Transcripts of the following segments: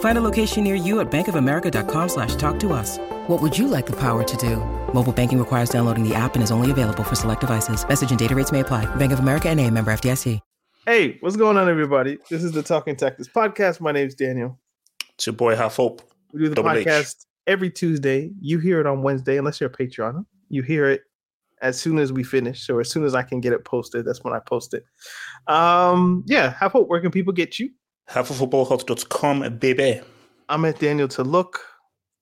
Find a location near you at bankofamerica.com slash talk to us. What would you like the power to do? Mobile banking requires downloading the app and is only available for select devices. Message and data rates may apply. Bank of America and a member FDIC. Hey, what's going on, everybody? This is the Talking Tactics podcast. My name's Daniel. It's your boy Have Hope. We do the Double H. podcast every Tuesday. You hear it on Wednesday, unless you're a Patreon. You hear it as soon as we finish. So as soon as I can get it posted, that's when I post it. Um, yeah, Have Hope. Where can people get you? havehopefootballhut.com, baby. I'm at Daniel Tiluk.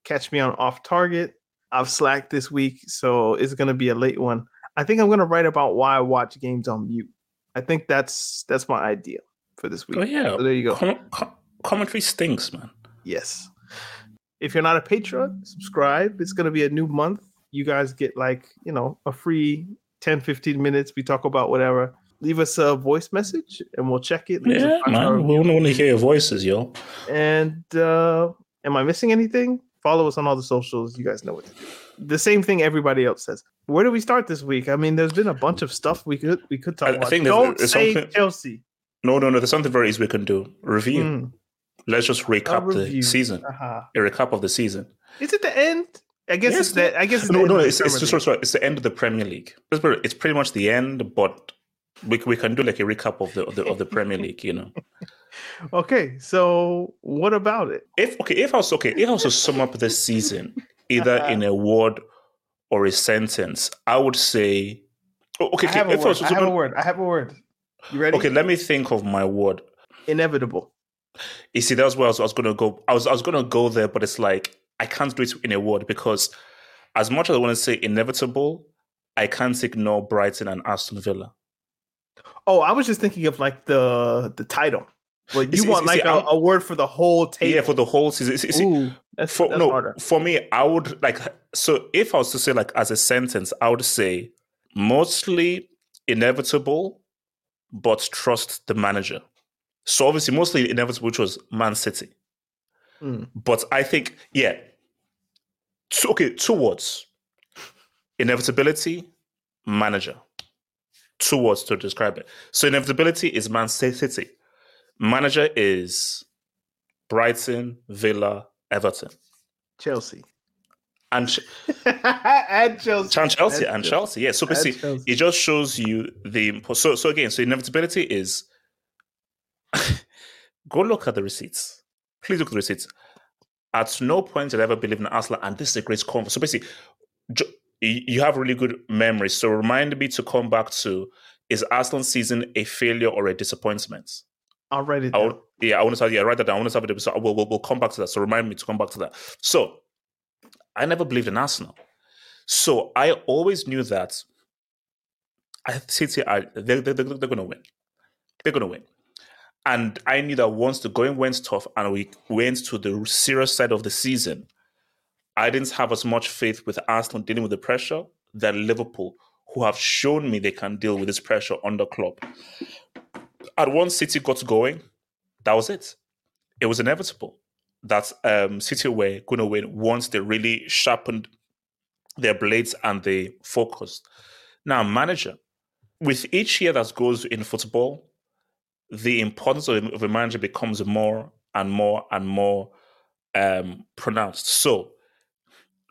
Catch me on off target. I've slacked this week, so it's gonna be a late one. I think I'm gonna write about why I watch games on mute. I think that's that's my idea for this week. Oh yeah, So there you go. Com- com- commentary stinks, man. Yes. If you're not a patron, subscribe. It's going to be a new month. You guys get like, you know, a free 10, 15 minutes. We talk about whatever. Leave us a voice message and we'll check it. Leave Yeah, man. We want to hear your voices, yo. And uh, am I missing anything? Follow us on all the socials. You guys know what to do. The same thing everybody else says. Where do we start this week? I mean, there's been a bunch of stuff we could we could talk I- I about. think Don't there's say something- Chelsea. No, no, no. There's something very easy we can do. Review. Mm, Let's just recap the season. Uh-huh. A recap of the season. Is it the end? I guess Yes, it's the. I guess it's no, no. It's it's just sorry, it's the end of the Premier League. It's pretty much the end, but we we can do like a recap of the of the, of the Premier League. You know, Okay, so what about it? if okay, if I was okay, if I was to sum up this season either uh-huh. in a word or a sentence, I would say. oh, Okay, I have a if I word. was to I have a word. I have a word. You ready? Okay, let me think of my word. Inevitable. You see, that's where I was, I was going to go. I was, I was going to go there, but it's like I can't do it in a word because, as much as I want to say inevitable, I can't ignore Brighton and Aston Villa. Oh, I was just thinking of like the the title. But you It's- want it's- like a, a word for the whole table. Yeah, for the whole season. Ooh, that's, for that's no, harder. for me, I would like. So, if I was to say like as a sentence, I would say mostly inevitable, but trust the manager. So obviously, mostly inevitable, which was Man City. Mm. But I think, yeah. Two, okay, two words: inevitability, manager. Two words to describe it. So inevitability is Man City. Manager is Brighton, Villa, Everton, Chelsea. and Ch- and Chelsea. and Chelsea And Chelsea. Yeah. So basically, Chelsea. it just shows you the so so again. So inevitability is go look at the receipts. Please look at the receipts. At no point did I ever believe in Arsenal, and this is a great conference. So basically, you have really good memory. So remind me to come back to: Is Arsenal season a failure or a disappointment? I'll write it I down. will, yeah, I want to start. yeah, write that down. I want to have it. So we'll, we'll, we'll come back to that. So remind me to come back to that. So I never believed in Arsenal. So I always knew that I City are they're, they're, they're, going to win. They're going to win. And I knew that once the going went tough and we went to the serious side of the season, I didn't have as much faith with Arsenal dealing with the pressure than Liverpool, who have shown me they can deal with this pressure under Klopp. At once City got going, that was it. It was inevitable that um, City were going to win once they really sharpened their blades and they focused. Now, manager, with each year that goes in football, the importance of, of a manager becomes more and more and more um, pronounced. So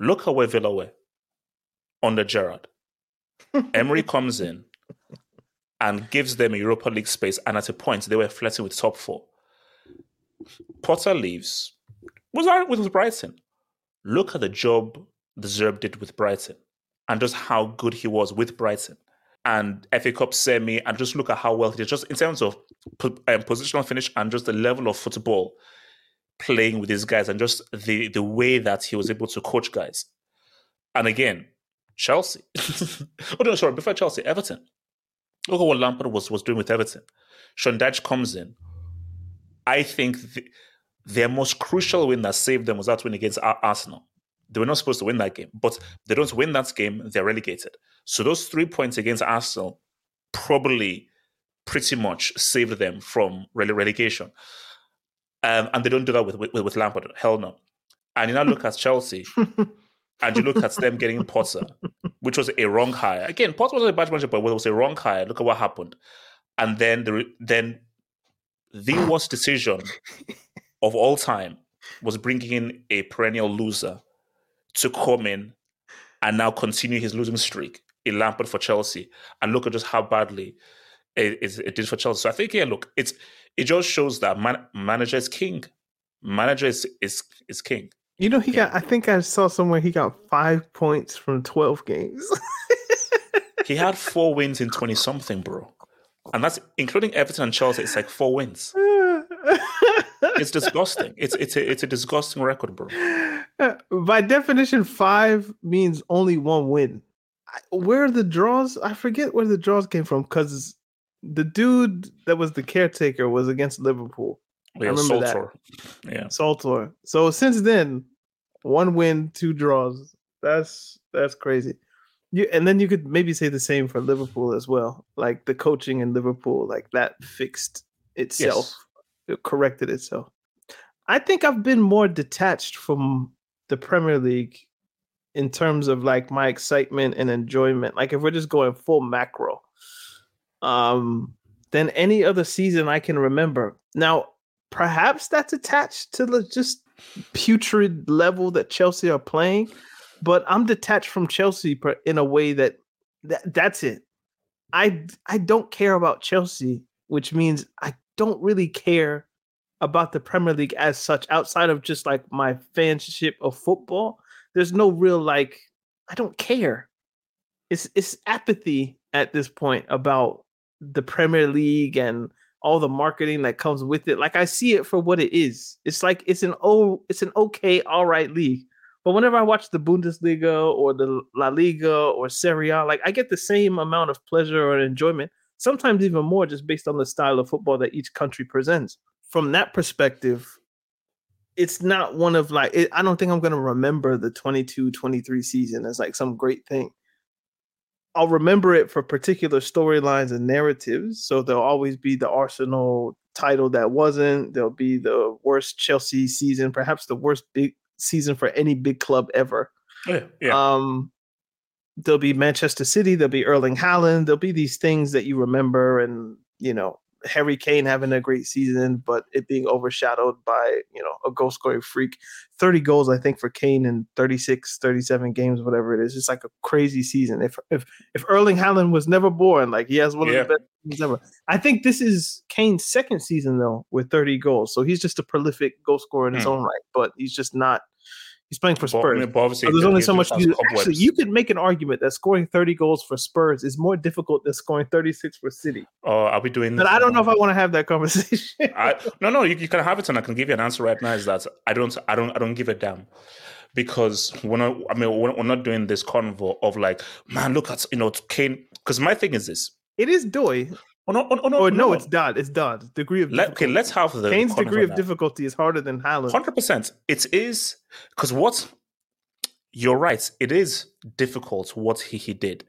look at where Villa were under Gerrard. Emery comes in and gives them a Europa League space, and at a point they were flirting with top four. Potter leaves. Was all right with Brighton. Look at the job De Zerbi did with Brighton and just how good he was with Brighton and FA Cup semi, and just look at how well he did, just in terms of um, positional finish and just the level of football playing with these guys, and just the the way that he was able to coach guys. And again, Chelsea. oh no, sorry, before Chelsea, Everton. Look at what Lampard was was doing with Everton. Sean Dyche comes in. I think the, their most crucial win that saved them was that win against Arsenal. They were not supposed to win that game, but they don't win that game, they're relegated. So those three points against Arsenal probably pretty much saved them from rele- relegation. Um, and they don't do that with, with, with Lampard. Hell no. And you now look at Chelsea and you look at them getting Potter, which was a wrong hire. Again, Potter was a bad manager, but it was a wrong hire. Look at what happened. And then the, then the worst decision of all time was bringing in a perennial loser to come in and now continue his losing streak in Lampard for Chelsea. And look at just how badly it, it did for Chelsea. So I think, yeah, look, it's it just shows that man, manager is king. Manager is, is, is king. You know, he yeah. got, I think I saw somewhere he got five points from 12 games. he had four wins in 20 something, bro. And that's including Everton and Chelsea, it's like four wins. it's disgusting. It's it's a, it's a disgusting record, bro. Uh, by definition, five means only one win. Where are the draws? I forget where the draws came from because the dude that was the caretaker was against Liverpool. Yeah, I remember Saltor. that. Yeah, Saltor. So since then, one win, two draws. That's that's crazy. You and then you could maybe say the same for Liverpool as well. Like the coaching in Liverpool, like that fixed itself. Yes it corrected itself. I think I've been more detached from the Premier League in terms of like my excitement and enjoyment. Like if we're just going full macro, um, than any other season I can remember. Now, perhaps that's attached to the just putrid level that Chelsea are playing, but I'm detached from Chelsea in a way that, that that's it. I I don't care about Chelsea, which means I don't really care about the Premier League as such outside of just like my fanship of football. There's no real like I don't care. It's it's apathy at this point about the Premier League and all the marketing that comes with it. Like I see it for what it is. It's like it's an oh it's an okay all right league. But whenever I watch the Bundesliga or the La Liga or Serie A, like I get the same amount of pleasure or enjoyment sometimes even more just based on the style of football that each country presents. From that perspective, it's not one of like, it, I don't think I'm going to remember the 22 23 season as like some great thing. I'll remember it for particular storylines and narratives. So there'll always be the Arsenal title that wasn't. There'll be the worst Chelsea season, perhaps the worst big season for any big club ever. Yeah, yeah. Um, there'll be Manchester City, there'll be Erling Haaland, there'll be these things that you remember, and you know Harry Kane having a great season, but it being overshadowed by you know a goal scoring freak. Thirty goals, I think, for Kane in 36, 37 games, whatever it is. It's like a crazy season. If if if Erling Haaland was never born, like he has one yeah. of the best seasons ever. I think this is Kane's second season though with 30 goals, so he's just a prolific goal scorer in his mm. own right, but he's just not He's playing for Spurs. But, but obviously, there's only so much. You, actually, you could make an argument that scoring 30 goals for Spurs is more difficult than scoring 36 for City. Oh, I'll be doing. But I don't know if I want to have that conversation. I, no, no, you, you, can have it, and I can give you an answer right now. Is that I don't, I don't, I don't give a damn because we're not. I mean, we're, we're not doing this convo of like, man, look at you know Kane. Because my thing is this: it is Doy. Oh, no, oh, no, or no, no, it's Dodd. It's done. Degree of Let, okay. Let's have the Kane's degree of difficulty is harder than Haaland. Hundred percent. It is because what you're right. It is difficult what he, he did.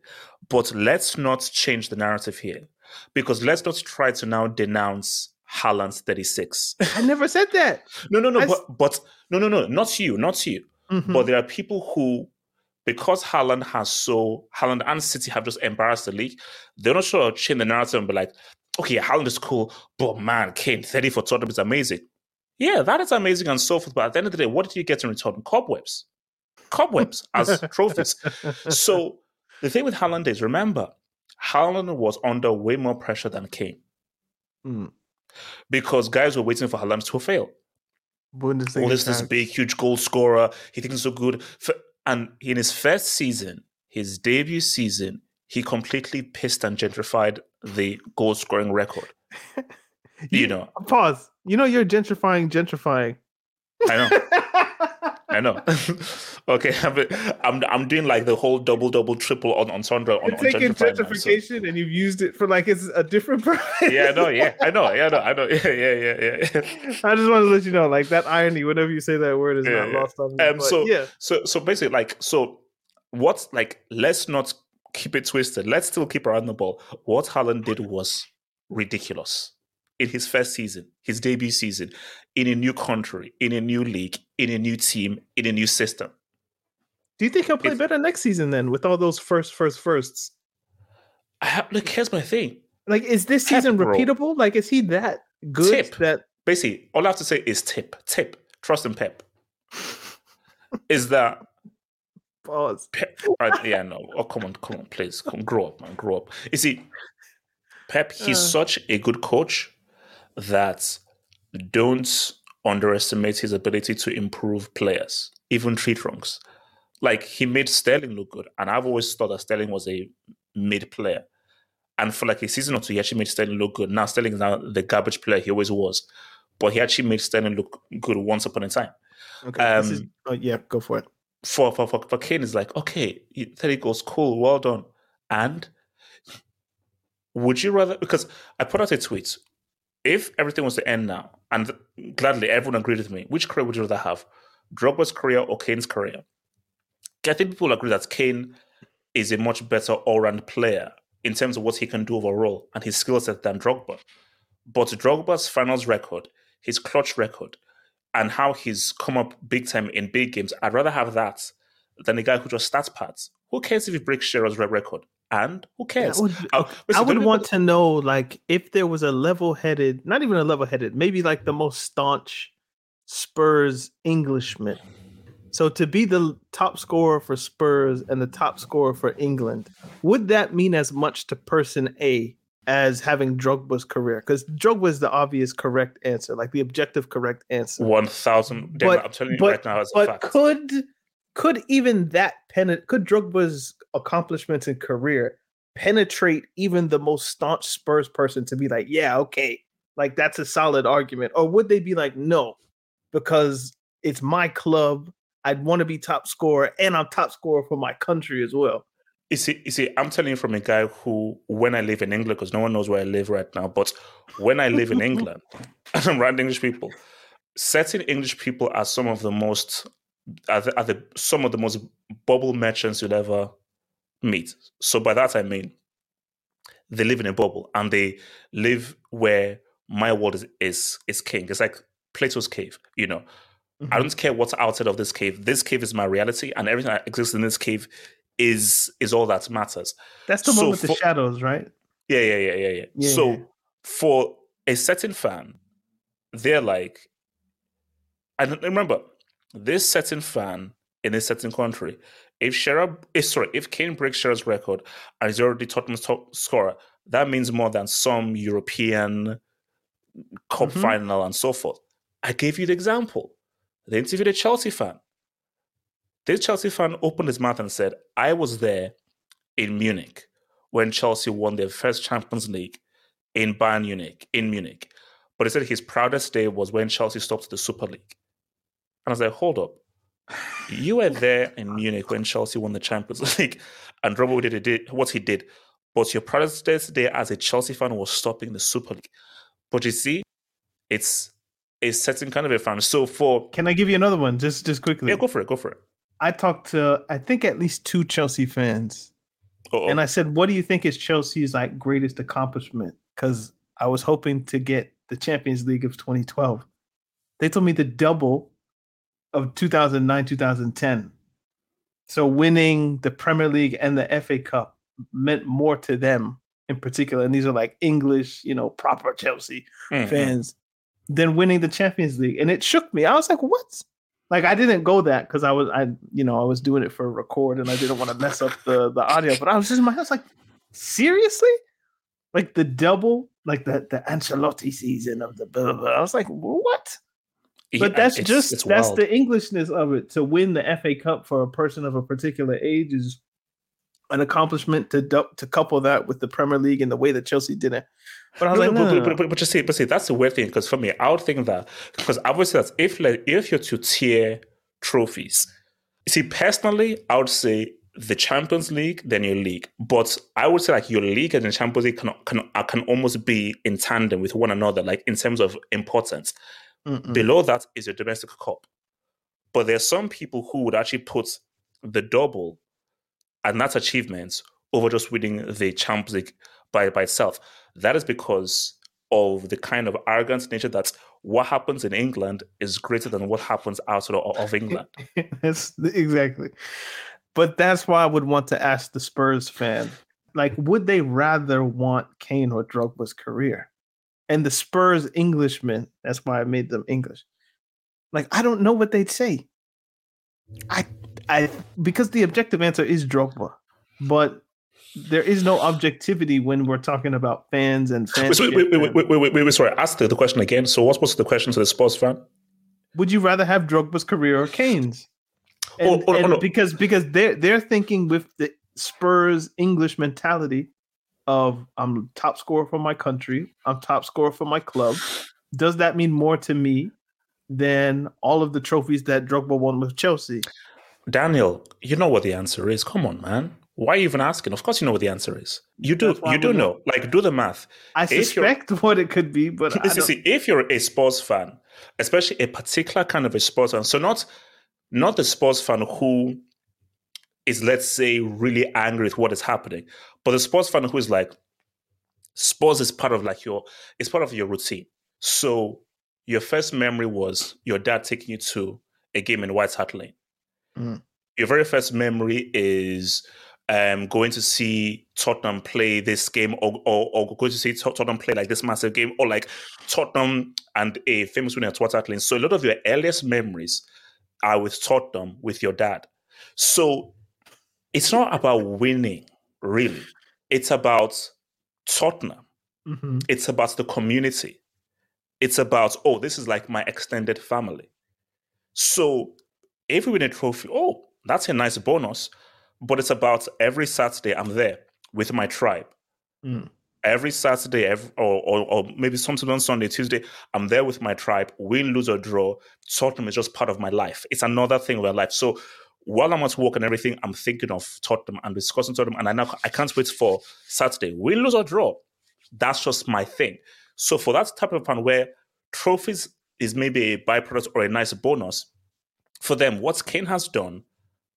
But let's not change the narrative here. Because let's not try to now denounce Haaland's 36. I never said that. no, no, no. I... But, but no, no, no. Not you. Not you. Mm-hmm. But there are people who, because Haaland has so, Haaland and City have just embarrassed the league, they're not sure to change the narrative and be like, okay, Haaland is cool, but man, Kane, 30 for Tottenham is amazing. Yeah, that is amazing and so forth. But at the end of the day, what did you get in return? Cobwebs. Cobwebs as trophies. So the thing with Haaland is, remember, Haaland was under way more pressure than Kane. Mm. Because guys were waiting for Haaland to fail. Bundesliga. Oh, this this big, huge goal scorer. He thinks he's so good. And in his first season, his debut season, he completely pissed and gentrified the goal scoring record. you, you know. Pause. You know you're gentrifying gentrifying. I know. I know. okay, I'm, I'm doing like the whole double double triple on on Sandra. On, You're taking gentrification now, so. and you've used it for like it's a different purpose. yeah, I know. Yeah, I know. Yeah, I know. I know. Yeah, yeah, yeah, yeah. I just want to let you know, like that irony, whenever you say that word, is yeah, not yeah. lost on me. Um, so yeah, so so basically, like, so what? Like, let's not keep it twisted. Let's still keep around the ball. What Haaland did was ridiculous in his first season, his debut season, in a new country, in a new league, in a new team, in a new system. Do you think he'll play it's, better next season then with all those first, first, firsts? I have, look, here's my thing. Like, is this season tip, repeatable? Like, is he that good? Tip. That basically all I have to say is tip, tip. Trust in Pep. is that pause? Pep, right, yeah, no. Oh, come on, come on, please, come grow up, man, grow up. You see, Pep, he's uh, such a good coach that don't underestimate his ability to improve players, even tree trunks. Like he made Sterling look good, and I've always thought that Sterling was a mid player. And for like a season or two, he actually made Sterling look good. Now Sterling is now the garbage player he always was, but he actually made Sterling look good once upon a time. Okay, um, is, oh, yeah, go for it. For for for, for Kane is like okay, thirty goes cool, well done. And would you rather? Because I put out a tweet if everything was to end now, and gladly everyone agreed with me, which career would you rather have? Drogba's career or Kane's career? I think people agree that Kane is a much better all-round player in terms of what he can do overall and his skill set than Drogba. But Drogba's finals record, his clutch record, and how he's come up big time in big games, I'd rather have that than a guy who just stats pads. Who cares if he breaks Shearer's record? And who cares? I would, uh, I would want to know, like, if there was a level-headed, not even a level-headed, maybe like the most staunch Spurs Englishman. So to be the top scorer for Spurs and the top scorer for England, would that mean as much to person A as having Drogba's career? Because Drogba is the obvious correct answer, like the objective correct answer. One thousand. But, I'm telling you but, right now, as but a fact. could could even that pen could Drogba's accomplishments and career penetrate even the most staunch Spurs person to be like, yeah, okay, like that's a solid argument? Or would they be like, no, because it's my club, I'd want to be top scorer and I'm top scorer for my country as well. You see, you see, I'm telling you from a guy who, when I live in England, because no one knows where I live right now, but when I live in England and I'm around English people, certain English people are some of the most, are the, are the some of the most bubble merchants you'll ever meet. So by that I mean they live in a bubble and they live where my world is is, is king. It's like Plato's cave, you know. Mm-hmm. I don't care what's outside of this cave. This cave is my reality, and everything that exists in this cave is is all that matters. That's the so one with for, the shadows, right? Yeah, yeah, yeah, yeah, yeah. yeah so yeah. for a certain fan, they're like, and remember, this certain fan in a certain country if Shearer, eh, sorry, if Kane breaks Shearer's record and is already Tottenham's top scorer, that means more than some European cup mm-hmm. final and so forth. I gave you the example. They interviewed a Chelsea fan. This Chelsea fan opened his mouth and said, I was there in Munich when Chelsea won their first Champions League in Bayern Munich, in Munich. But he said his proudest day was when Chelsea stopped the Super League. And I was like, hold up you were there in Munich when Chelsea won the Champions League, and Robert did, did what he did. But your proudest day as a Chelsea fan was stopping the Super League. But you see, it's a certain kind of a fan. So for can I give you another one, just just quickly? Yeah, go for it. Go for it. I talked to I think at least two Chelsea fans, Uh-oh. and I said, "What do you think is Chelsea's like greatest accomplishment?" Because I was hoping to get the Champions League of 2012. They told me the double of 2009 2010. So winning the Premier League and the FA Cup meant more to them in particular, and these are like English, you know, proper Chelsea Mhm. fans, than winning the Champions League. And it shook me. I was like, what? Like I didn't go that because I was I you know I was doing it for a record and I didn't want to mess up the the audio. But I was just in my house like, seriously? Like the double, like the the Ancelotti season of the blah, blah. I was like, what? But that's it's- just it's that's wild. the Englishness of it. To win the FA Cup for a person of a particular age is an accomplishment. To du- to couple that with the Premier League and the way that Chelsea did it, but I was No, like, no, no, but, no, but, but, but, just see, but see, that's the weird thing because for me, I would think that because obviously that's if like if you're to tier trophies, see personally, I would say the Champions League, then your league. But I would say like your league and the Champions League can can uh, can almost be in tandem with one another, like in terms of importance. Mm-mm. Below that is a domestic cup. But there's some people who would actually put the double and that's achievements over just winning the Champions League by, by itself. That is because of the kind of arrogant nature that what happens in England is greater than what happens outside of, of England. That's exactly. But that's why I would want to ask the Spurs fan, like, would they rather want Kane or Drogba's career? And the Spurs Englishmen, that's why I made them English. Like, I don't know what they'd say. I, I, because the objective answer is Drogba, but there is no objectivity when we're talking about fans and fans. Wait, wait, wait, wait, wait, wait, wait, sorry. Ask the, the question again. So, what's what's the question to the sports fan? would you rather have Drogba's career or Kane's? Oh, And, oh, oh, and no. because because they're they're thinking with the Spurs English mentality of I'm top scorer for my country, I'm top scorer for my club. Does that mean more to me than all of the trophies that Drogba won with Chelsea? Daniel, you know what the answer is. Come on, man. Why are you even asking? Of course, you know what the answer is. You do. You do know. Like, do the math. I If suspect what it could be, but I Listen, don't- see, if you're a sports fan, especially a particular kind of a sports fan, so not not the sports fan who is, let's say, really angry with what is happening, but the sports fan who is like, sports is part of like your, it's part of your routine. So your first memory was your dad taking you to a game in White Hart Lane. Mm. Your very first memory is um, going to see Tottenham play this game, or, or, or going to see Tottenham play like this massive game, or like Tottenham and a famous winner at White Hart Lane. So a lot of your earliest memories are with Tottenham, with your dad. So it's not about winning, really. It's about Tottenham. Mhm. It's about the community. It's about, oh, this is like my extended family. So if we win a trophy, oh, that's a nice bonus. But it's about every Saturday I'm there with my tribe. Mm. Every Saturday, every, or, or, or maybe sometimes on Sunday, Tuesday, I'm there with my tribe. Win, lose, or draw. Tottenham is just part of my life. It's another thing of my life. So while I'm at work and everything, I'm thinking of Tottenham and discussing Tottenham. And I now I can't wait for Saturday. Win, lose, or draw. That's just my thing. So for that type of fan where trophies is maybe a byproduct or a nice bonus, for them, what Kane has done,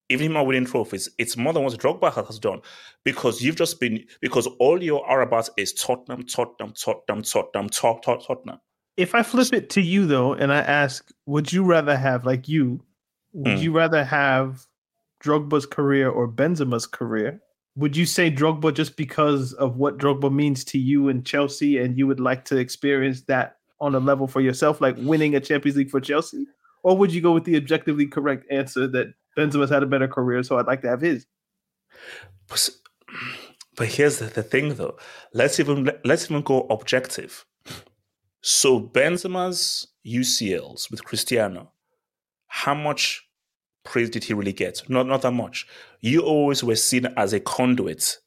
even him winning trophies, it's more than what Drogba has done because you've just been because all you are about is Tottenham, Tottenham, Tottenham, Tottenham, Tot- Tot- Tottenham. If I flip it to you though, and I ask, would you rather have like you? Would Mm. you rather have Drogba's career or Benzema's career? Would you say Drogba just because of what Drogba means to you and Chelsea, and you would like to experience that on a level for yourself, like winning a Champions League for Chelsea? Or would you go with the objectively correct answer that Benzema's had a better career, so I'd like to have his? But, but here's the, the thing, though. Let's even let's even go objective. So Benzema's UCLs with Cristiano, how much praise did he really get? Not not that much. You always were seen as a conduit,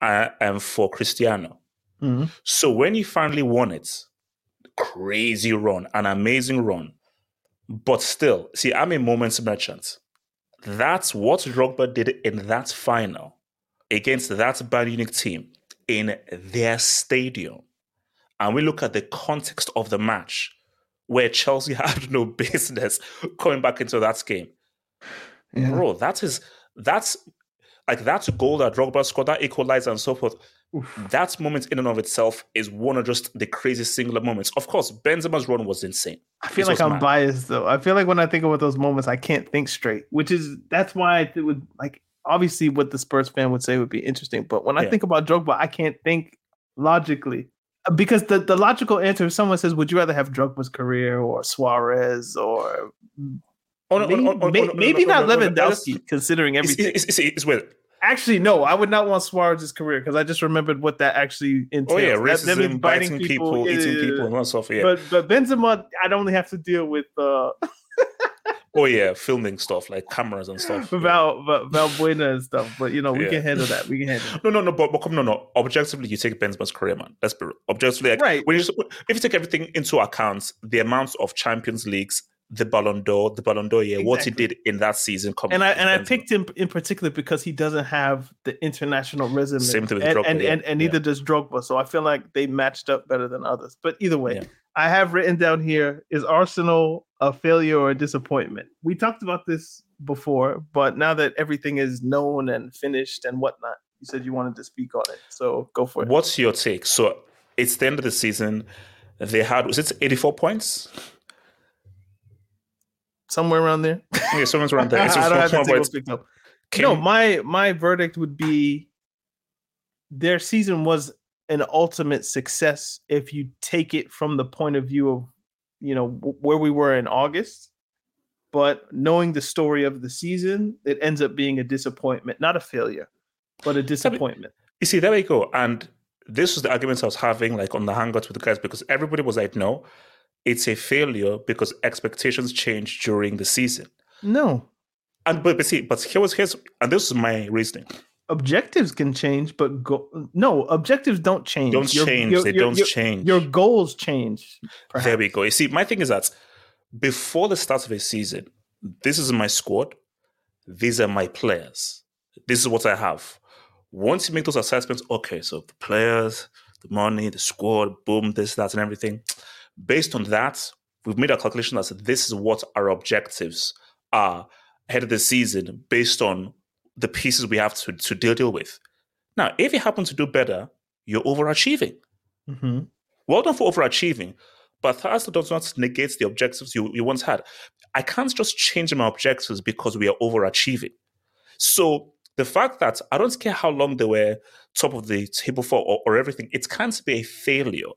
uh, um, for Cristiano. Mhm. So when he finally won it, crazy run, an amazing run. But still, see, I'm a moments merchant. That's what Drogba did in that final against that Bayern Munich team in their stadium. And we look at the context of the match where Chelsea had no business coming back into that game. Bro, that is that's like that's a goal that Drogba scored, that equalizer and so forth. That moment in and of itself is one of just the crazy singular moments. Of course, Benzema's run was insane. I feel It like I'm mad. biased though. I feel like when I think about those moments, I can't think straight, which is that's why I th- would like obviously what the Spurs fan would say would be interesting. But when I Yeah. think about Drogba, I can't think logically Uh, because the, the logical answer if someone says, "Would you rather have Drogba's career or Suarez or Oh, no, maybe, no, may- no, no, maybe no, not no, no, no, Lewandowski, considering everything"? it's, it's, it's weird. Actually, no, I would not want Suarez's career because I just remembered what that actually entails. Oh yeah, That- racism, biting people, Yeah, eating yeah, people, yeah. and all that stuff. Yeah. But but Benzema, I'd only have to deal with uh, oh yeah, filming stuff like cameras and stuff. yeah. Val, Val Valbuena and stuff. But you know, we Yeah. can handle that. We can handle. It. No, no, no, but, but come, no, no. Objectively, you take Benzema's career, man. Let's be real. Objectively, like, Right. When you, if you take everything into account, the amount of Champions Leagues, the Ballon d'Or, the Ballon d'Or, yeah, what he did in that season, come And I and I picked him in particular because he doesn't have the international resume. Same thing with and, Drogba, and, yeah, and, and neither does Drogba. So I feel like they matched up better than others. But either way, Yeah. I have written down here: is Arsenal a failure or a disappointment? We talked about this before, but now that everything is known and finished and whatnot, you said you wanted to speak on it. So go for it. What's your take? So it's the end of the season. They had was it 84 points? Somewhere around there. Yeah, someone's around there. It's I don't have small to take picked up. Came- No, my my verdict would be their season was an ultimate success if you take it from the point of view of you know where we were in August. But knowing the story of the season, it ends up being a disappointment, not a failure, but a disappointment. You see, there we go. And this was the arguments I was having like on the hangouts with the guys because everybody was like, no, it's a failure because expectations change during the season. No, And but, but see, but here was here's and this is my reasoning. objectives can change, but go no objectives don't change. Don't Your- change. your- they your- don't change. Your goals change. Perhaps. There we go. You see, my thing is that before the start of a season, this is my squad. These are my players. This is what I have. Once you make those assessments, okay, so the players, the money, the squad, boom, this, that, and everything. Based on that, we've made a calculation that said this is what our objectives are ahead of the season based on the pieces we have to, to deal, deal with. Now, if you happen to do better, you're overachieving. Mhm. Well done for overachieving, but that does not negate the objectives you, you once had. I can't just change my objectives because we are overachieving. So the fact that I don't care how long they were top of the table for or, or everything, it can't be a failure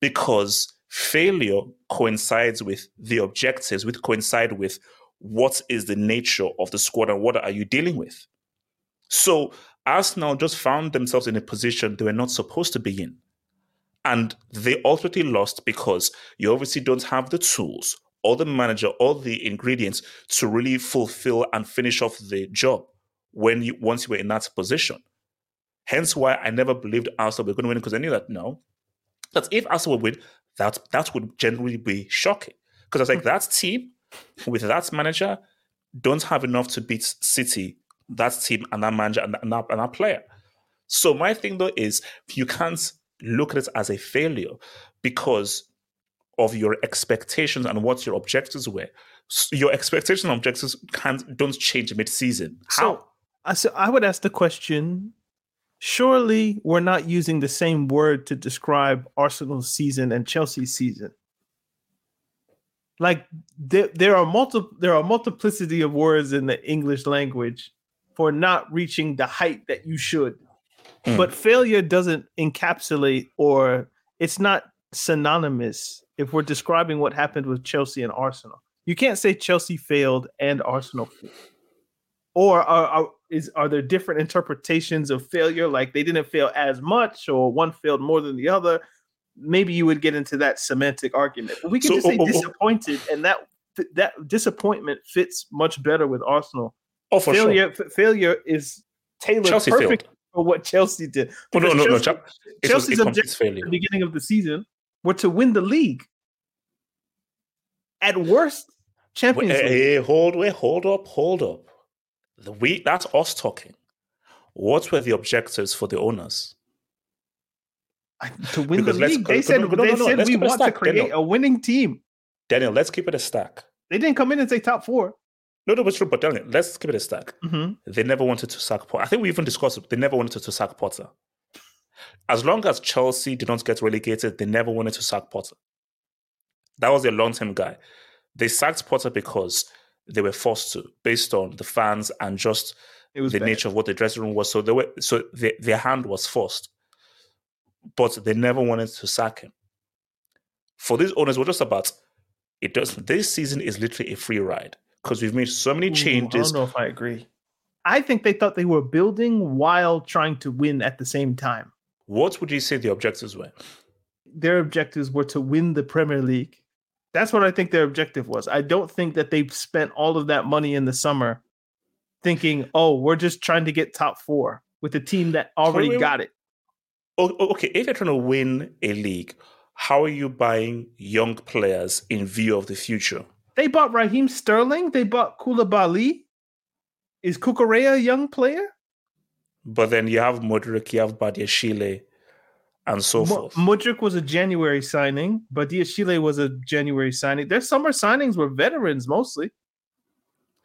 because failure coincides with the objectives, which coincide with what is the nature of the squad and what are you dealing with. So Arsenal just found themselves in a position they were not supposed to be in. And they ultimately lost because you obviously don't have the tools or the manager or the ingredients to really fulfill and finish off the job when you once you were in that position. Hence why I never believed Arsenal were going to win because I knew that no, that if Arsenal would win, that that would generally be shocking. Because I was like, hmm. that team with that manager don't have enough to beat City, that team and that manager and that, and that, and that player. So my thing though is you can't look at it as a failure because of your expectations and what your objectives were. S- Your expectations and objectives can't don't change mid-season. How? So so I would ask the question: Surely we're not using the same word to describe Arsenal's season and Chelsea's season. Like there, there are multiple there are multiplicity of words in the English language for not reaching the height that you should. Mm. But failure doesn't encapsulate or it's not synonymous if we're describing what happened with Chelsea and Arsenal. You can't say Chelsea failed and Arsenal failed or are, are is are there different interpretations of failure like they didn't fail as much or one failed more than the other maybe you would get into that semantic argument but we can So, just say oh, oh, oh. disappointed and that that disappointment fits much better with arsenal oh, for sure. failure f- failure is tailored Chelsea perfect failed. for what chelsea did Oh, no, no, no. Chelsea- was Chelsea's objective failure. at the beginning of the season were to win the league at worst champions Wait, league hey, hey, hold, wait, hold up, hold up. The we that's us talking. What were the objectives for the owners? To win Because the league. They said no, no, they no, no, said we want to create Daniel. a winning team. Daniel, let's keep it a stack. They didn't come in and say top four. No, no, but true. But Daniel, let's keep it a stack. Mm-hmm. They never wanted to sack Potter. I think we even discussed it. They never wanted to sack Potter. As long as Chelsea did not get relegated, they never wanted to sack Potter. That was their long term guy. They sacked Potter because they were forced to, based on the fans and just It was the bad. nature of what the dressing room was. So they were so the, their hand was forced, but they never wanted to sack him. For these owners, we're just about it. Does this season is literally a free ride because we've made so many Ooh, changes. I don't know if I agree. I think they thought they were building while trying to win at the same time. What would you say the objectives were? Their objectives were to win the Premier League. That's what I think their objective was. I don't think that they spent all of that money in the summer thinking, "Oh, we're just trying to get top 4 with a team that already wait, got it." Okay, if you're trying to win a league, how are you buying young players in view of the future? They bought Raheem Sterling, they bought Koulibaly. Is Cucurella a young player? But then you have Mudryk, you have Badiashile, and so Mo- forth. Mudryk was a January signing, but Diashile was a January signing. Their summer signings were veterans mostly.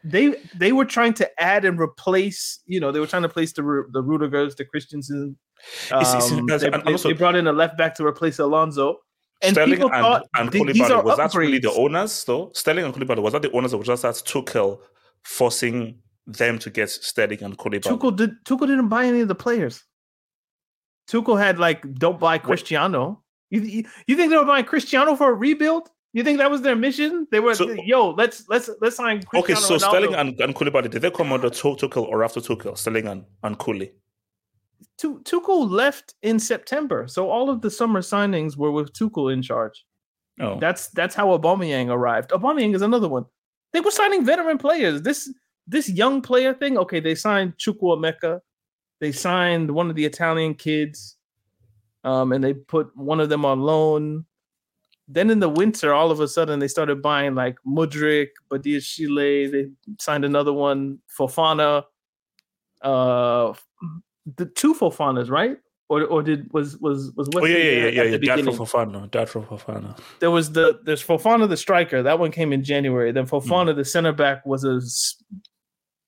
They they were trying to add and replace. You know, they were trying to place the the Rudigers, the Christensen. It's- it's- Um, it's- they, and they- also- they brought in a left back to replace Alonso. And Sterling people and, thought and th- these are was that really the owners though? Sterling and Koulibaly, was that the owners that were just at Tuchel forcing them to get Sterling and Koulibaly? Tuchel did Tuchel didn't buy any of the players. Tuchel had like don't buy Cristiano. You, you you think they were buying Cristiano for a rebuild? You think that was their mission? They were So- yo, let's let's let's sign Cristiano okay, so Ronaldo. Sterling and, and Koulibaly, did they come under Tu- Tuchel or after Tuchel? Sterling and, and Koulibaly. Tu- Tuchel left in September, so all of the summer signings were with Tuchel in charge. Oh. That's that's how Aubameyang arrived. Aubameyang is another one. They were signing veteran players. This this young player thing. Okay, they signed Chukwuemeka. They signed one of the Italian kids, um, and they put one of them on loan. Then in the winter, all of a sudden they started buying like Mudryk, Badia Chile. They signed another one, Fofana. Uh, the two Fofanas, right? Or or did was was was Oh, yeah, yeah, yeah, yeah. yeah. for Fofana. Dad for Fofana. there was the there's Fofana the striker that one came in January. Then Fofana the center back was a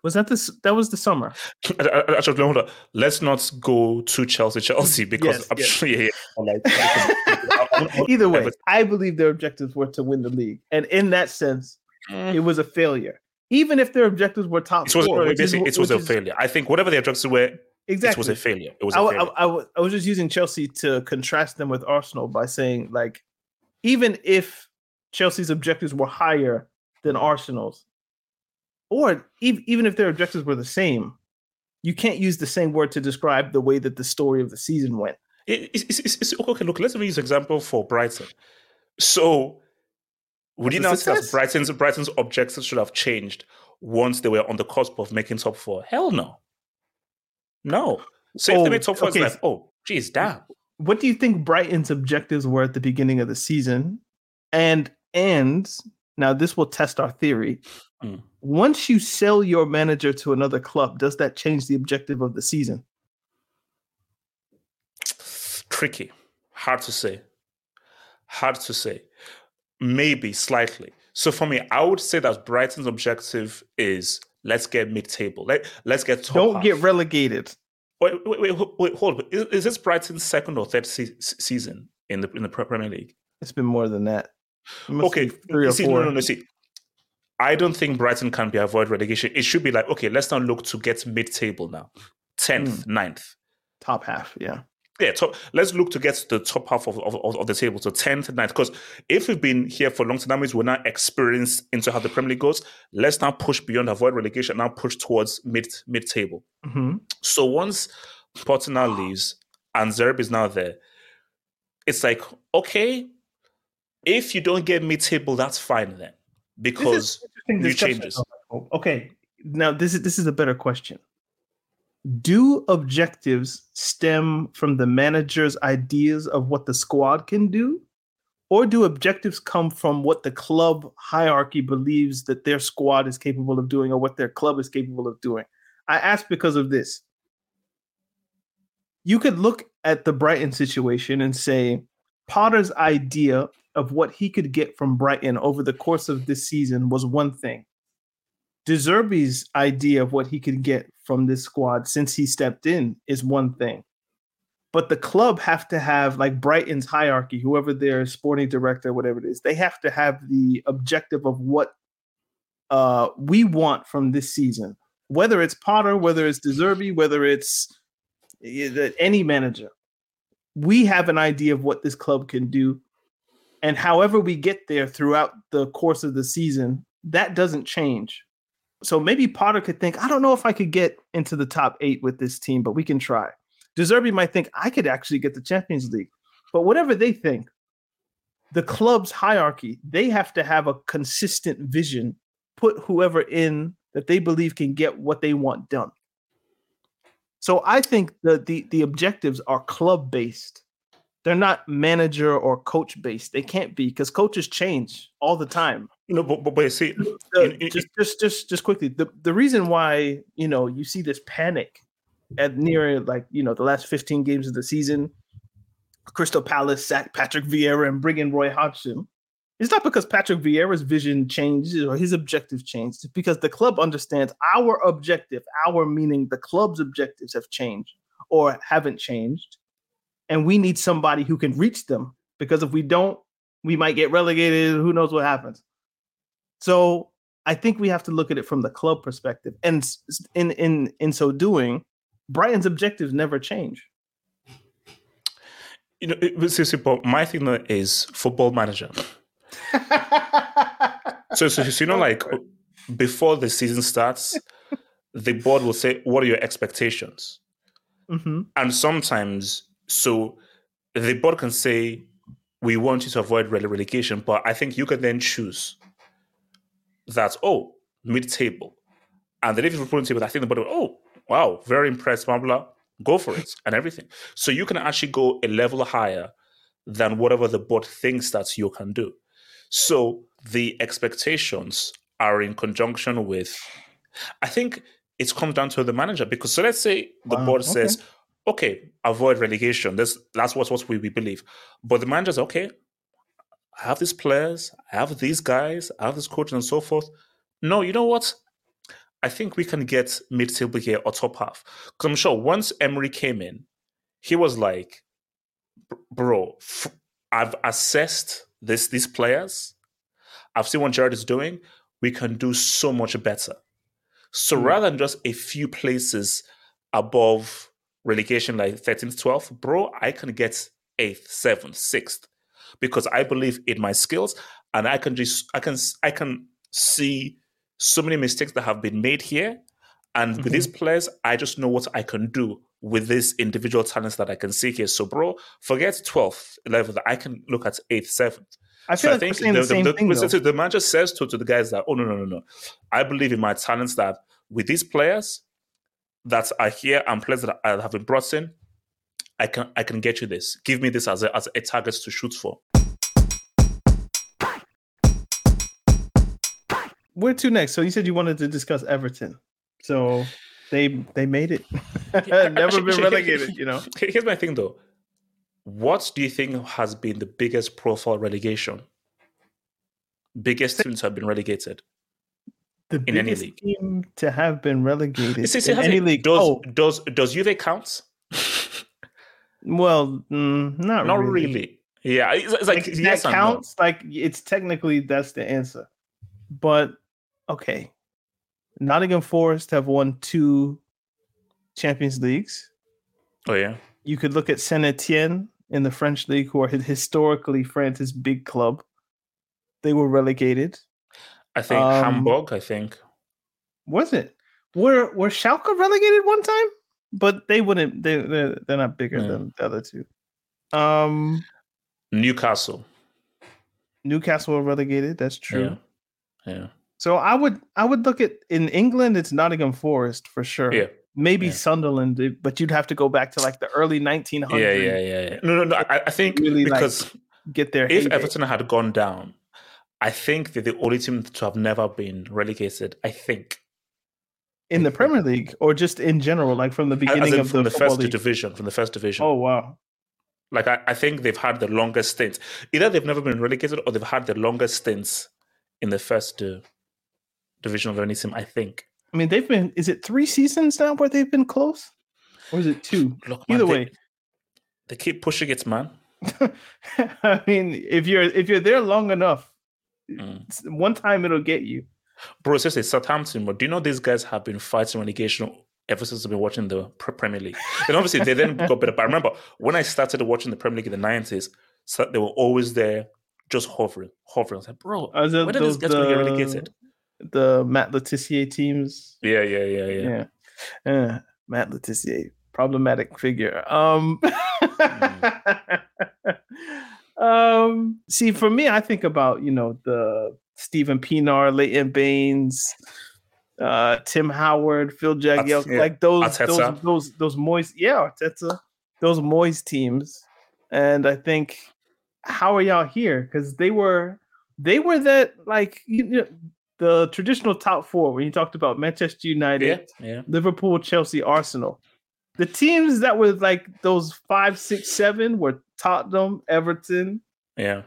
was that this that was the summer. I- I- Actually, hold on. Let's not go to Chelsea, Chelsea, because Yes, I'm yes. sure. Yeah, yeah, Either way, I believe their objectives were to win the league, and in that sense, Mm. it was a failure. Even if their objectives were top It was, four, is- it was a is- failure. I think whatever their objectives were, Exactly, it was a failure. It was I, I, failure. I w- I was just using Chelsea to contrast them with Arsenal by saying like, even if Chelsea's objectives were higher than Arsenal's, or ev- even if their objectives were the same, you can't use the same word to describe the way that the story of the season went. It's, it's, it's, okay. Look, let's use an example for Brighton. So, would you now say that. Brighton's Brighton's objectives should have changed once they were on the cusp of making top four? Hell no, no. So if Oh, they made oh, top four, okay. it's like, oh, geez, damn. What do you think Brighton's objectives were at the beginning of the season? And and now this will test our theory. Mm. Once you sell your manager to another club, does that change the objective of the season? tricky hard to say hard to say maybe slightly so for me i would say that brighton's objective is let's get mid-table Let, let's get top Don't half. get relegated. wait, wait, wait, wait, hold on. Is, is this brighton's second or third se- season in the in the premier league It's been more than that. Okay three or see, four. no no no see i don't think brighton can be avoid relegation it should be like okay let's now look to get mid-table now 10th Hmm. 9th Top half, yeah. Yeah, top, let's look to get to the top half of, of, of the table, so 10th, 9th. Because if we've been here for long time, that means we're now experienced into how the Premier League goes. Let's now push beyond avoid relegation, now push towards mid mid table. hmm So once Potter now leaves and Zerbi is now there, it's like, okay, if you don't get mid table, that's fine then. Because discussion, changes. Okay, now this is this is a better question. Do objectives stem from the manager's ideas of what the squad can do, or do objectives come from what the club hierarchy believes that their squad is capable of doing, or what their club is capable of doing? I ask because of this. You could look at the Brighton situation and say Potter's idea of what he could get from Brighton over the course of this season was one thing. De Zerbi's idea of what he could get from this squad since he stepped in is one thing. But the club have to have like Brighton's hierarchy, whoever their sporting director, whatever it is, they have to have the objective of what uh, we want from this season. whether it's Potter, whether it's Deserby, whether it's any manager, we have an idea of what this club can do. And however we get there throughout the course of the season, that doesn't change. So maybe Potter could think, I don't know if I could get into the top eight with this team, but we can try. De Zerbi might think I could actually get the Champions League. But whatever they think, the club's hierarchy, they have to have a consistent vision, put whoever in that they believe can get what they want done. So I think the the, the objectives are club based. They're not manager or coach based. They can't be because coaches change all the time. No, but, but, but see, the, just just just just quickly, the, the reason why you know you see this panic at near like you know the last 15 games of the season, Crystal Palace sack Patrick Vieira and bring in Roy Hodgson. It's not because Patrick Vieira's vision changed or his objective changed. It's because the club understands our objective, our meaning the club's objectives have changed or haven't changed. And we need somebody who can reach them because if we don't, we might get relegated. Who knows what happens? So I think we have to look at it from the club perspective. And in in in so doing, Brighton's objectives never change. You know, it was simple. My thing though is football manager. so, so, so, you know, like before the season starts, the board will say, "What are your expectations?" Mm-hmm. And sometimes, so the board can say, "We want you to avoid relegation," but I think you can then choose that. Oh, mid-table, and then if it's table, I think the board will, oh, wow, very impressed, blah, blah, go for it and everything. So you can actually go a level higher than whatever the board thinks that you can do. So the expectations are in conjunction with, I think it's come down to the manager because so let's say the wow, board okay. says, okay, avoid relegation. That's that's what, what we, we believe. But the manager's okay, I have these players, I have these guys, I have this coach and so forth. No, you know what? I think we can get mid table here or top half. Because I'm sure once Emery came in, he was like, bro, f- I've assessed this these players. I've seen what Gerrard is doing. We can do so much better. So mm. rather than just a few places above relegation, like 13th, 12th, bro, I can get 8th, 7th, 6th because I believe in my skills and I can just I can I can see so many mistakes that have been made here. And mm-hmm. with these players, I just know what I can do with these individual talents that I can see here. So, bro, forget 12th, 11th. I can look at 8th, 7th. I feel so like I think the, the, same the, thing, the, the manager says to, to the guys that, oh, no, no, no, no. I believe in my talents that with these players that are here and players that I have been brought in, I can I can get you this. Give me this as a, as a target to shoot for. where to next? So you said you wanted to discuss Everton. So they they made it. Never been relegated, you know. Here's my thing though. What do you think has been the biggest profile relegation? Biggest teams have been relegated. The in any league. team to have been relegated see, see, in any league. Does oh. does does Juve count? well, mm, not not really. really. Yeah, it's, it's like, like yes that counts. No. Like it's technically that's the answer, but okay, Nottingham Forest have won two Champions Leagues. Oh yeah. You could look at Saint Etienne in the French league, who are historically France's big club. They were relegated. I think um, Hamburg. I think was it. Were were Schalke relegated one time? But they wouldn't. They they're, they're not bigger yeah. than the other two. Um, Newcastle. Newcastle were relegated. That's true. Yeah. yeah. So I would I would look at in England it's Nottingham Forest for sure. Yeah. Maybe yeah. Sunderland, but you'd have to go back to like the early 1900s. Yeah, yeah, yeah. yeah. No, no, no. I, I think really because like get there. If. Everton had gone down, I think they're the only team to have never been relegated. I think in the Premier League or just in general, like from the beginning of from the, the first league. division, from the first division. Oh wow! Like I, I think they've had the longest stints. Either they've never been relegated or they've had the longest stints in the first uh, division of any team. I think. I mean, they've been. Is it three seasons now where they've been close, or is it two? Look, man, Either they, way, they keep pushing it, man. I mean, if you're if you're there long enough, mm. one time it'll get you. Bro, it's just a Southampton, but do you know these guys have been fighting relegation ever since I've been watching the Premier League? And obviously, they then got better. But I remember when I started watching the Premier League in the 90s, so they were always there just hovering, hovering. I was like, bro, there when are these guys to get the- relegated? The Matt Le Tissier teams. Yeah, yeah, yeah, yeah. Yeah. Matt Le Tissier, problematic figure. Um, um, see, for me, I think about you know the Steven Pienaar, Leighton Baines, uh, Tim Howard, Phil Jagielka, yeah. like those Arteta. those those those Moyes, yeah, Arteta, those Moyes teams, and I think how are y'all here? Because they were they were that like you know the traditional top four when you talked about Manchester United, Yeah, yeah. Liverpool, Chelsea, Arsenal. The teams that were like those five, six, seven were Tottenham, Everton, Yeah.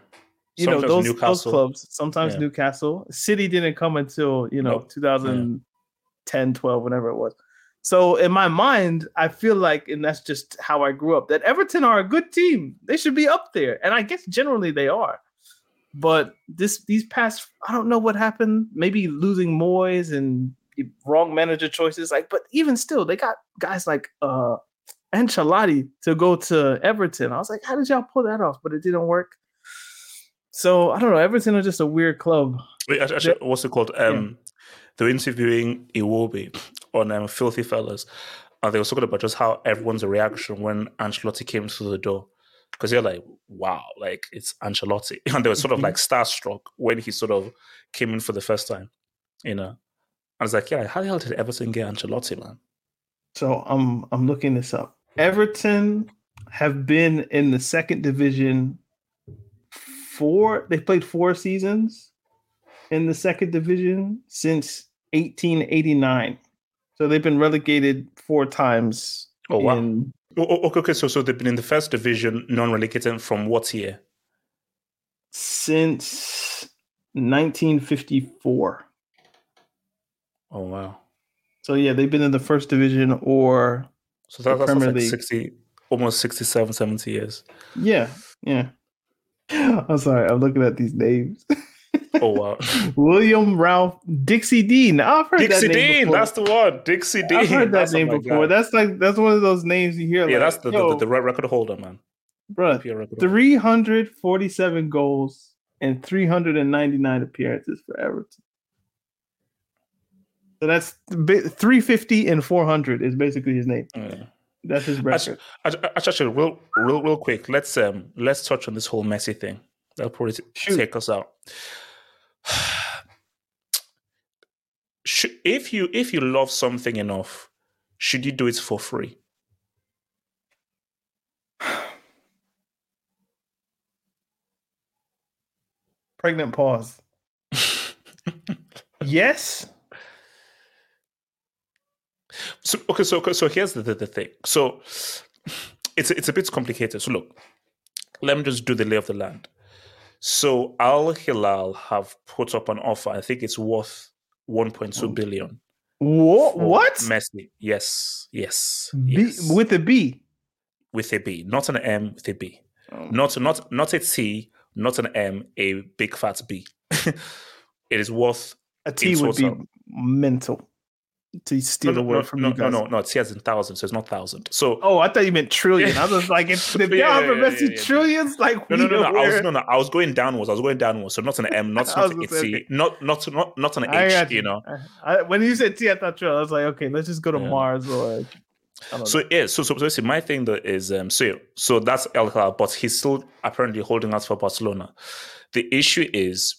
you know, Sometimes those, those Newcastle. clubs. Sometimes Yeah. Newcastle. City didn't come until, you know, Nope. 2010, 12, whenever it was. So in my mind, I feel like, and that's just how I grew up, that Everton are a good team. They should be up there. And I guess generally they are. But this these past, I don't know what happened. Maybe losing Moyes and wrong manager choices. Like, but even still, they got guys like uh Ancelotti to go to Everton. I was like, how did y'all pull that off? But it didn't work. So I don't know. Everton are just a weird club. Wait, actually, actually, what's it called? Um, They were interviewing Iwobi on um, Filthy Fellas, and they were talking about just how everyone's reaction when Ancelotti came through the door. Because they're like, wow, like it's Ancelotti. And they were sort of like starstruck when he sort of came in for the first time, you know? I was like, yeah, how the hell did Everton get Ancelotti, man? So I'm I'm looking this up. Everton have been in the second division four. They played four seasons in the second division since 1889. So they've been relegated four times. Oh, wow. in- Oh, oh, okay, okay, so, so they've been in the first division, non relegated from what year? since 1954. Oh, wow. So yeah, they've been in the first division or So that, that's Premier like League. 60, almost 67, 70 years. yeah, yeah. I'm sorry, I'm looking at these names. Oh, wow. William Ralph Dixie Dean. I've heard Dixie that name Dean, before. that's the one. Dixie Dean. I've heard that That's oh name before. guy. That's like that's one of those names you hear. yeah, like, that's the, the, the, record holder, man. bruh, Pure record holder. 347 goals and 399 appearances for Everton. So that's 350 and 400 is basically his name. Yeah. That's his record. actually, actually, real, real, real quick. Let's um, let's touch on this whole Messi thing. That'll probably Shoot. take us out. Should, if you if you love something enough, should you do it for free? Pregnant pause. yes. So okay, so so here's the, the, the thing. So it's it's a bit complicated. So look, let me just do the lay of the land. So Al Hilal have put up an offer. I think it's worth 1.2 billion. What? What? Messi? Yes, yes, B, yes. with a B. with a B, not an M, with a B. Oh. Not not not a T, not an M, a big fat B. it is worth A T would be mental. To steal no, no, word no, from no, you guys. no, no, no, T as in thousand, so it's not thousand. So Oh, I thought you meant trillion. I was like, if, if Yeah, y'all yeah, have yeah, invested yeah, yeah. trillions, like No, no, we no, no. know I was no, no. I was going downwards. I was going downwards. So not an M, not not a gonna say, okay. not not not not an H. got You know. I, when you said T, I thought trillion. I was like, okay, let's just go to. Mars or. So yeah, so so, so see, my thing though is um so so that's El Hilal, but he's still apparently holding out for Barcelona. The issue is,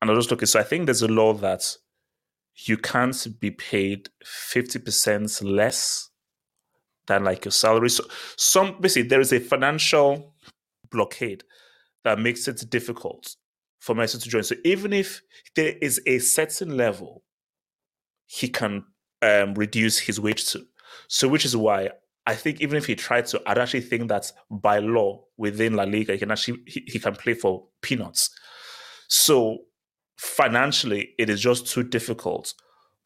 and I was just looking. So I think there's a law that you can't be paid fifty percent less than like your salary. So some basically there is a financial blockade that makes it difficult for Messi to join. So even if there is a certain level he can um, reduce his wage to. So, which is why I think even if he tried to, I'd actually think that by law within La Liga, he can actually he, he can play for peanuts. So, financially, it is just too difficult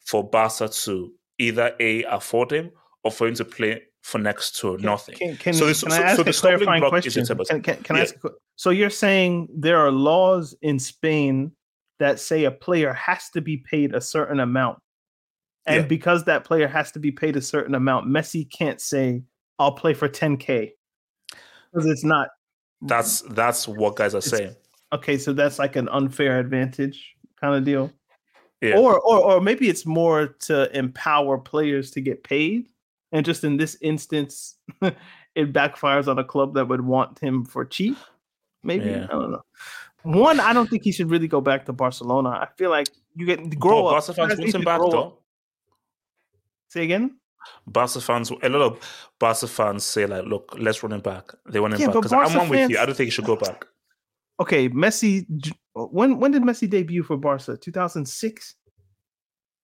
for Barca to either a afford him or for him to play for next to nothing. Can, can, So this- can so- I ask so a clarifying question? Can, can, can I ask so you're saying there are laws in Spain that say a player has to be paid a certain amount. And Yeah. because that player has to be paid a certain amount, Messi can't say, I'll play for 10K. Because it's not That's that's what guys are saying. Okay, so that's like an unfair advantage kind of deal. Yeah. Or or or maybe it's more to empower players to get paid. And just in this instance, it backfires on a club that would want him for cheap. Maybe Yeah. I don't know. One, I don't think he should really go back to Barcelona. I feel like you get grow But up. Barca fans Guys want need him back grow up. Say again. Barca fans, a lot of Barca fans say like, "Look, let's run him back." They want him Yeah, back because I'm one with you. I don't think he should go back. Okay, Messi. When when did Messi debut for Barca? Two thousand six.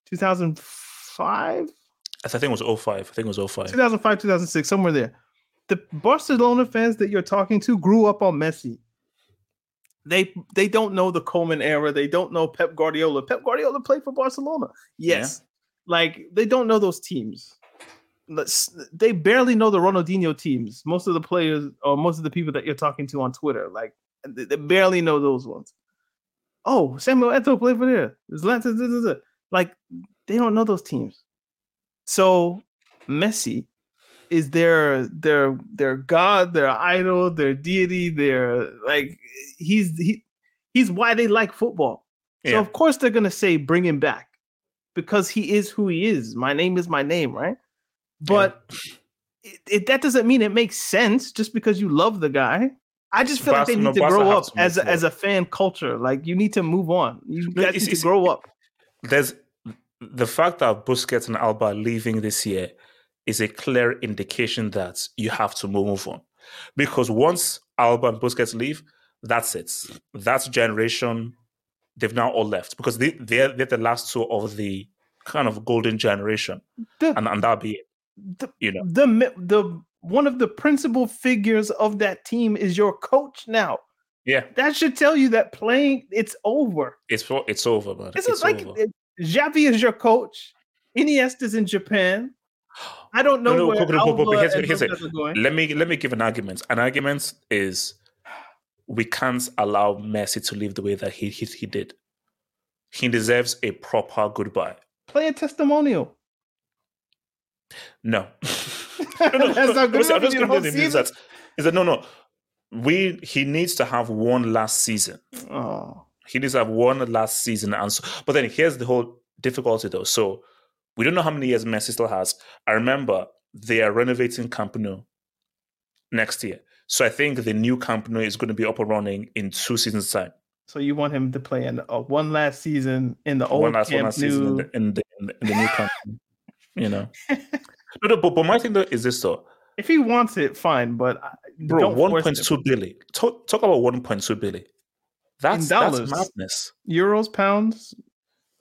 Two thousand five. I think it was 05. I think it was 05. 2005, 2006, somewhere there. The Barcelona fans that you're talking to grew up on Messi. They they don't know the Koeman era. They don't know Pep Guardiola. Pep Guardiola played for Barcelona. Yes. Like they don't know those teams. They barely know the Ronaldinho teams. Most of the players or most of the people that you're talking to on Twitter, like they barely know those ones. Oh, Samuel Eto'o played for there. Zlatan, da, da, da. Like they don't know those teams. So Messi is their their their god, their idol, their deity, their like he's he he's why they like football. So of course they're gonna say bring him back because he is who he is. My name is my name, right? But it, it, that doesn't mean it makes sense just because you love the guy. I just feel like they need to grow up as a, as a fan culture. Like you need to move on. You guys it's- need to grow up. There's the fact that Busquets and Alba are leaving this year is a clear indication that you have to move on. Because once Alba and Busquets leave, that's it. That generation, they've now all left because they, they're, they're the last two of the kind of golden generation. The- And, and that'll be it. the, you know. the the one of the principal figures of that team is your coach now. Yeah, That should tell you that playing it's over. it's it's over, man. It's, It's, like over. Xavi is your coach. Iniesta's in Japan. I don't know No, no, where here's- here's it. going. let me let me give an argument. An argument is we can't allow Messi to live the way that he he, he did. He deserves a proper goodbye. Play a testimonial. No, no, That's no, not good I'm just for going whole to is season? that is that no no. We he needs to have one last season. Oh, He needs to have one last season, and so, but then here's the whole difficulty though. So we don't know how many years Messi still has. I remember they are renovating Camp Nou next year, so I think the new Camp Nou is going to be up and running in two seasons time. so you want him to play in uh, one last season in the old one last one Camp last season Nou? the, in the, in the, in the new Camp Nou. You know, no, no, but, but my thing though is this though, If he wants it, fine. But I- bro, don't one force point him. two billion. Talk, talk about one point two billion. That's that's madness. euros, pounds.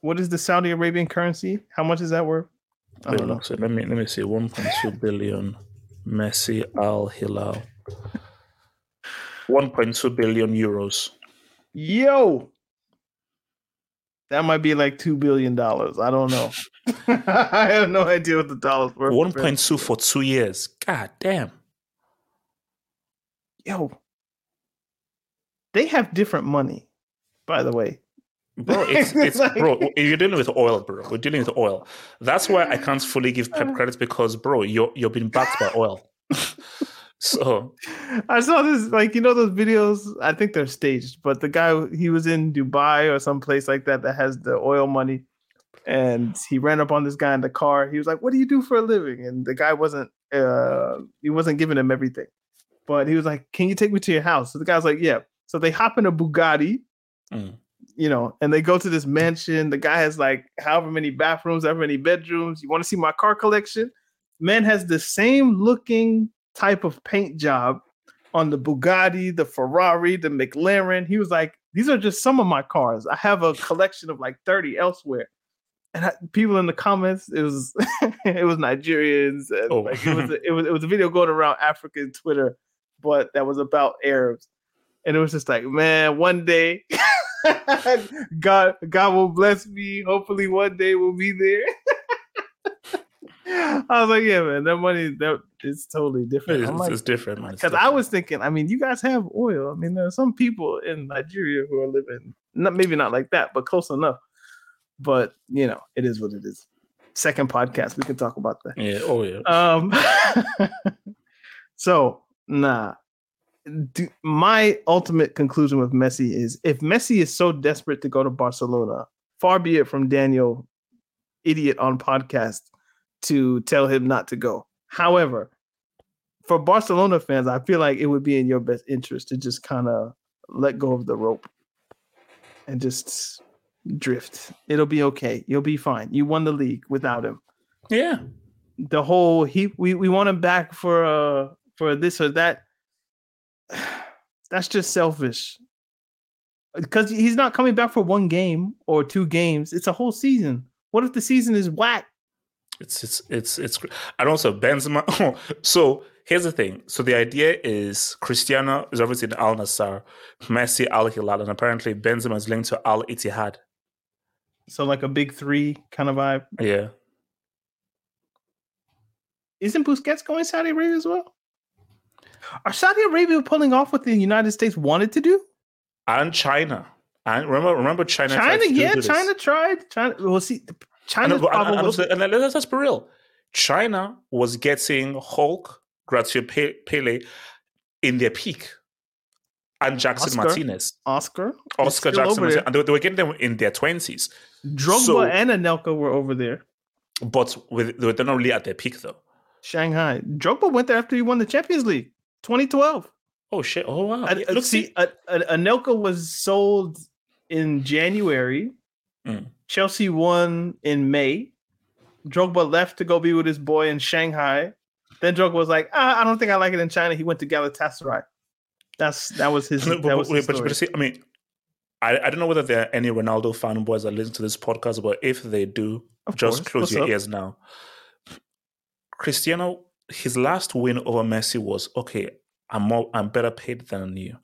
What is the Saudi Arabian currency? How much is that worth? I don't know. So let me let me see. One point two billion. Messi Al Hilal. One point two billion euros. Yo, that might be like two billion dollars. I don't know. I have no idea what the dollars were. One point two for two years. God damn. Yo, they have different money. By the way, Bro, it's, it's Like- bro. You're dealing with oil, bro. We're dealing with oil. That's why I can't fully give Pep uh. credit because, bro, you're you're being backed by oil. so I saw this like you know those videos. I think they're staged, but the guy he was in Dubai or some place like that that has the oil money, and he ran up on this guy in the car. He was like, "What do you do for a living?" And the guy wasn't uh he wasn't giving him everything, but he was like, "Can you take me to your house?" So the guy's like, "Yeah." So they hop in a Bugatti, mm, you know, and they go to this mansion. The guy has like however many bathrooms, however many bedrooms. You want to see my car collection? Man has the same looking type of paint job on the Bugatti, the Ferrari, the McLaren. He was like, these are just some of my cars. I have a collection of like 30 elsewhere. And I, people in the comments, it was it was Nigerians. And Oh. like it was a, it was it was a video going around African Twitter, but that was about Arabs. And it was just like, man, one day God God will bless me. Hopefully one day we'll be there. I was like, yeah, man, that money that is totally different. It's, like, it's different. It's because I was thinking, I mean, you guys have oil. I mean, there are some people in Nigeria who are living not maybe not like that, but close enough. But you know, it is what it is. Second podcast, we can talk about that. Yeah. Oh yeah. Um, so nah. Do, my ultimate conclusion with Messi is if Messi is so desperate to go to Barcelona, far be it from Daniel, idiot on podcast, to tell him not to go. However, for Barcelona fans, I feel like it would be in your best interest to just kind of let go of the rope and just drift. It'll be okay. You'll be fine. You won the league without him yeah. the whole he we, we want him back for uh for this or that that's just selfish because he's not coming back for one game or two games it's a whole season what if the season is whack It's it's it's it's gr- and also Benzema. so here's the thing. So the idea is Cristiano is obviously in Al Nassr, Messi Al Hilal, and apparently Benzema is linked to Al Ittihad. So like a big three kind of vibe Yeah. isn't busquets going saudi arabia as well are saudi arabia pulling off what the united states wanted to do And China. And remember remember China. tried china yeah china tried china well see And, china's and, uh, and was also, and let- let's let's be real. China was getting Hulk, Graziano Pellè in their peak, and Jackson Oscar. Martinez, oscar Oscar Jackson, Martinez, and they, they were getting them in their twenties. Drogba So- and Anelka were over there. But with, they're not really at their peak though. Shanghai. Drogba went there after he won the Champions League, 2012. Oh shit! Oh wow! Uh, look, see, uh, uh, Anelka was sold in January. Mm. Chelsea won in May. Drogba left to go be with his boy in Shanghai. Then Drogba was like, ah, I don't think I like it in China. He went to Galatasaray. That's that was his. No, that but, was but, his but, but see, I mean, I, I don't know whether there are any Ronaldo fanboys that listen to this podcast, but if they do, Of just course. close What's your up? ears now. Cristiano, his last win over Messi was okay. I'm more, I'm better paid than you.